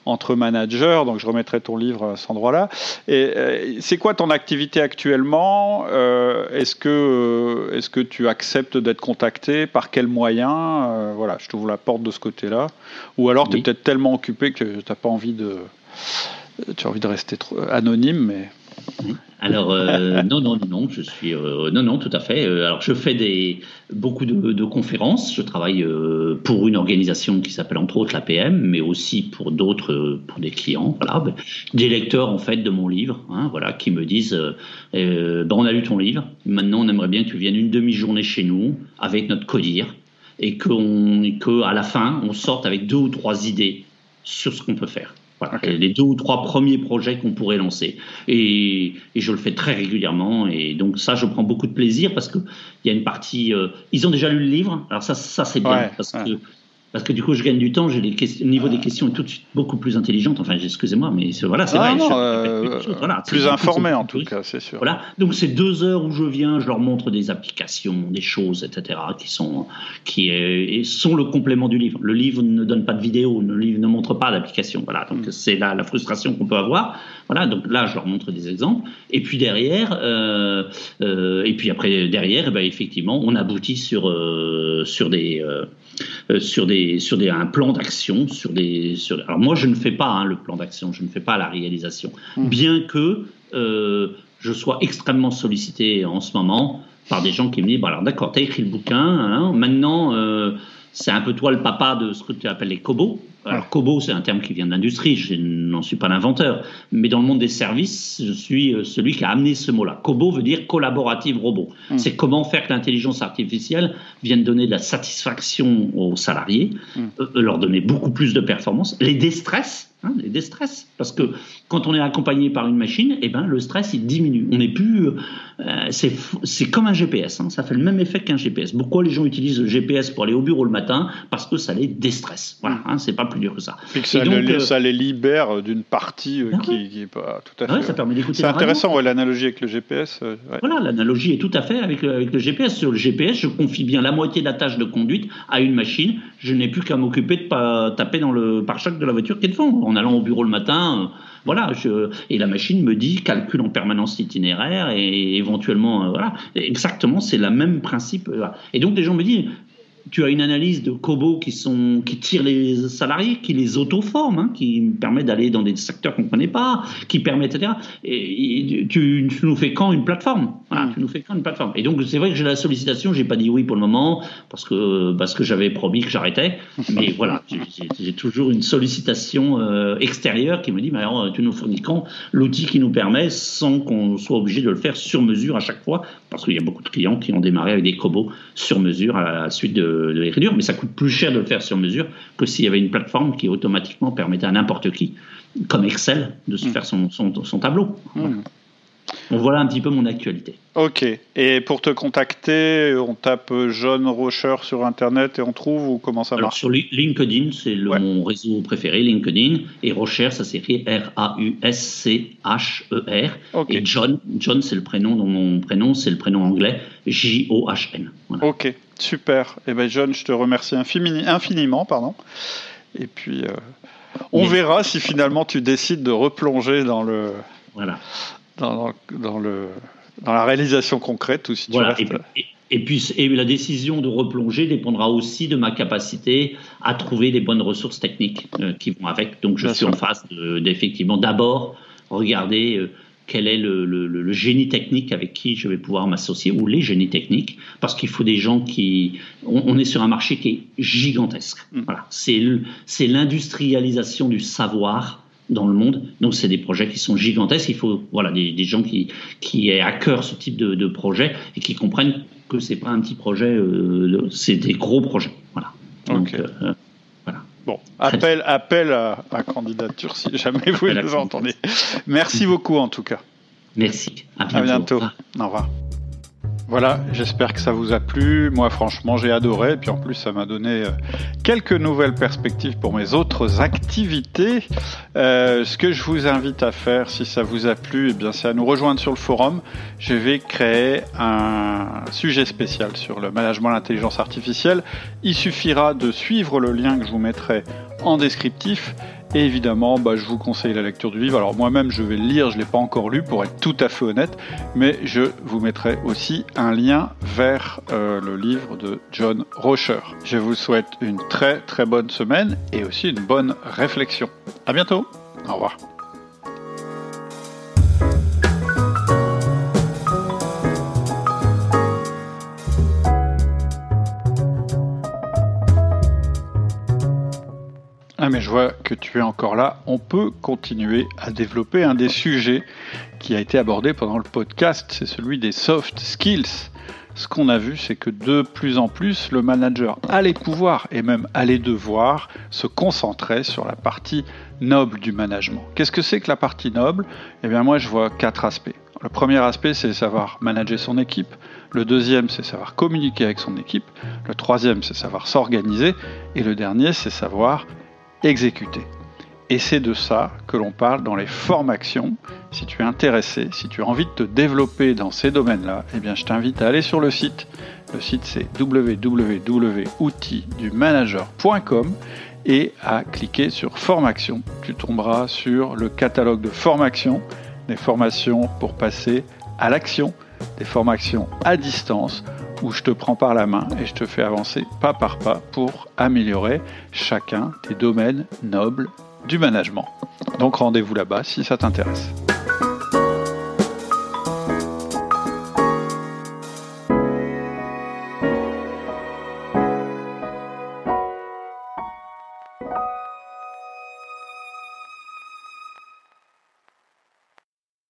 entre managers. Donc je remettrai ton livre à cet endroit-là. Et euh, c'est quoi ton activité actuellement euh, Est-ce que euh, que tu acceptes d'être contacté Par quels moyens Voilà, je t'ouvre la porte de ce côté-là. Ou alors tu es peut-être tellement occupé que tu n'as pas envie de tu as envie de rester trop anonyme, mais alors euh, non non non je suis euh, non non tout à fait. Euh, alors je fais des beaucoup de, conférences. Je travaille pour une organisation qui s'appelle entre autres la PM, mais aussi pour d'autres pour des clients. Voilà, des lecteurs en fait de mon livre. Hein, voilà, qui me disent ben, on a lu ton livre. Maintenant on aimerait bien que tu viennes une demi-journée chez nous avec notre codir et qu'on que la fin on sorte avec deux ou trois idées sur ce qu'on peut faire. Voilà, les deux ou trois premiers projets qu'on pourrait lancer. Et, et, je le fais très régulièrement. Et donc ça, je prends beaucoup de plaisir parce qu'il y a une partie... Euh, ils ont déjà lu le livre. Alors ça, ça c'est bien. parce que parce que du coup, je gagne du temps, j'ai les questions, le niveau des questions est tout de suite beaucoup plus intelligente. Enfin, excusez-moi, mais voilà, c'est vrai. Euh, plus informé en tout cas, c'est sûr. Voilà. Donc, c'est deux heures où je viens, je leur montre des applications, des choses, etc., qui sont, qui est, sont le complément du livre. Le livre ne donne pas de vidéo, le livre ne montre pas d'application. Voilà. Donc, mm. c'est la, la, frustration qu'on peut avoir. Voilà. Donc là, je leur montre des exemples. Et puis derrière, euh, euh, et puis après derrière, eh ben, effectivement, on aboutit sur euh, sur des euh, sur des sur des un plan d'action sur des sur alors moi je ne fais pas hein, le plan d'action je ne fais pas la réalisation mmh. bien que euh, je sois extrêmement sollicité en ce moment par des gens qui me disent bon, alors d'accord tu as écrit le bouquin hein, maintenant euh, c'est un peu toi le papa de ce que tu appelles les cobos alors, Kobo, c'est un terme qui vient de l'industrie, je n'en suis pas l'inventeur, mais dans le monde des services, je suis euh, celui qui a amené ce mot-là. Kobo veut dire collaborative robot. Hmm. C'est comment faire que l'intelligence artificielle vienne donner de la satisfaction aux salariés, hmm. euh, leur donner beaucoup plus de performance, les déstresse Hein, des stress. Parce que quand on est accompagné par une machine, eh ben, le stress, il diminue. On n'est plus. Euh, c'est comme un GPS. Hein, ça fait le même effet qu'un GPS. Pourquoi les gens utilisent le GPS pour aller au bureau le matin? Parce que ça les déstresse. Voilà, hein, c'est pas plus dur que ça. Et que ça, les, euh, ça les, libère d'une partie euh, ah qui n'est pas tout à fait. ça permet d'écouter. C'est intéressant, l'analogie avec le GPS. Voilà, l'analogie est tout à fait avec le, avec le GPS. Sur le GPS, je confie bien la moitié de la tâche de conduite à une machine. Je n'ai plus qu'à m'occuper de pas taper dans le pare-choc de la voiture qui est devant en allant au bureau le matin. Euh, voilà, je, et la machine me dit calcule en permanence l'itinéraire et éventuellement, euh, voilà, exactement, c'est le même principe. Et donc les gens me disent, tu as une analyse de Kobo qui, sont, qui tire les salariés, qui les auto-forme, hein, qui permet d'aller dans des secteurs qu'on ne connaît pas, qui permet, etc. Et, tu, nous fais quand une plateforme? Voilà, mm. Tu nous fais quand une plateforme Et donc, c'est vrai que j'ai la sollicitation, j'ai pas dit oui pour le moment, parce que, parce que j'avais promis que j'arrêtais. [LAUGHS] Mais voilà, j'ai toujours une sollicitation euh, extérieure qui me dit, mais alors, tu nous fournis quand l'outil qui nous permet, sans qu'on soit obligé de le faire sur mesure à chaque fois, parce qu'il y a beaucoup de clients qui ont démarré avec des Kobo sur mesure à la suite de de, l'écriture, mais ça coûte plus cher de le faire sur mesure que s'il y avait une plateforme qui automatiquement permettait à n'importe qui, comme Excel, de se mm. faire son, son, tableau. Mm. Voilà un petit peu mon actualité. Ok. Et pour te contacter, on tape John Rocher sur Internet et on trouve ou comment ça Alors marche Sur LinkedIn, c'est mon réseau préféré, LinkedIn. Et Rocher, ça s'écrit R-A-U-S-C-H-E-R. Et John, John c'est le prénom, dans mon prénom, c'est le prénom anglais, J-O-H-N. Ok, super. Et eh ben John, je te remercie infiniment. Pardon. Et puis, euh, on verra si finalement tu décides de replonger dans le. Voilà dans, le, dans la réalisation concrète ou si tu restes... et, puis, et la décision de replonger dépendra aussi de ma capacité à trouver les bonnes ressources techniques euh, qui vont avec. Donc je suis en phase d'effectivement d'abord regarder euh, quel est le, le, génie technique avec qui je vais pouvoir m'associer, ou les génies techniques, parce qu'il faut des gens qui... On, est sur un marché qui est gigantesque. Mm. Voilà. C'est l'industrialisation du savoir dans le monde. Donc, c'est des projets qui sont gigantesques. Il faut voilà, des, des gens qui, qui aient à cœur ce type de, de projet et qui comprennent que c'est pas un petit projet, euh, c'est des gros projets. Voilà. Donc, euh, voilà. Bon, appel, appel à, à, candidature si jamais vous les entendez. Merci beaucoup en tout cas. Merci. À bientôt. À bientôt. Au revoir. Voilà, j'espère que ça vous a plu. Moi, franchement, j'ai adoré. Et puis en plus, ça m'a donné euh, quelques nouvelles perspectives pour mes autres activités. Euh, ce que je vous invite à faire, si ça vous a plu, eh bien, c'est à nous rejoindre sur le forum. Je vais créer un sujet spécial sur le management de l'intelligence artificielle. Il suffira de suivre le lien que je vous mettrai en descriptif et évidemment, bah, je vous conseille la lecture du livre. Alors moi-même, je vais le lire, je ne l'ai pas encore lu pour être tout à fait honnête, mais je vous mettrai aussi un lien vers euh, le livre de John Rocher. Je vous souhaite une très très bonne semaine et aussi une bonne réflexion. À bientôt. Au revoir. Mais je vois que tu es encore là. On peut continuer à développer un des sujets qui a été abordé pendant le podcast, c'est celui des soft skills. Ce qu'on a vu, c'est que de plus en plus, le manager a les pouvoirs et même a les devoirs se concentrer sur la partie noble du management. Qu'est-ce que c'est que la partie noble? Eh bien moi, je vois quatre aspects. Le premier aspect, c'est savoir manager son équipe. Le deuxième, c'est savoir communiquer avec son équipe. Le troisième, c'est savoir s'organiser. Et le dernier, c'est savoir exécuter. Et c'est de ça que l'on parle dans les formations. Si tu es intéressé, si tu as envie de te développer dans ces domaines-là, eh bien je t'invite à aller sur le site. Le site c'est www.outildumanager.com et à cliquer sur formation. Tu tomberas sur le catalogue de formations, des formations pour passer à l'action, des formations à distance où je te prends par la main et je te fais avancer pas par pas pour améliorer chacun des domaines nobles du management. Donc rendez-vous là-bas si ça t'intéresse.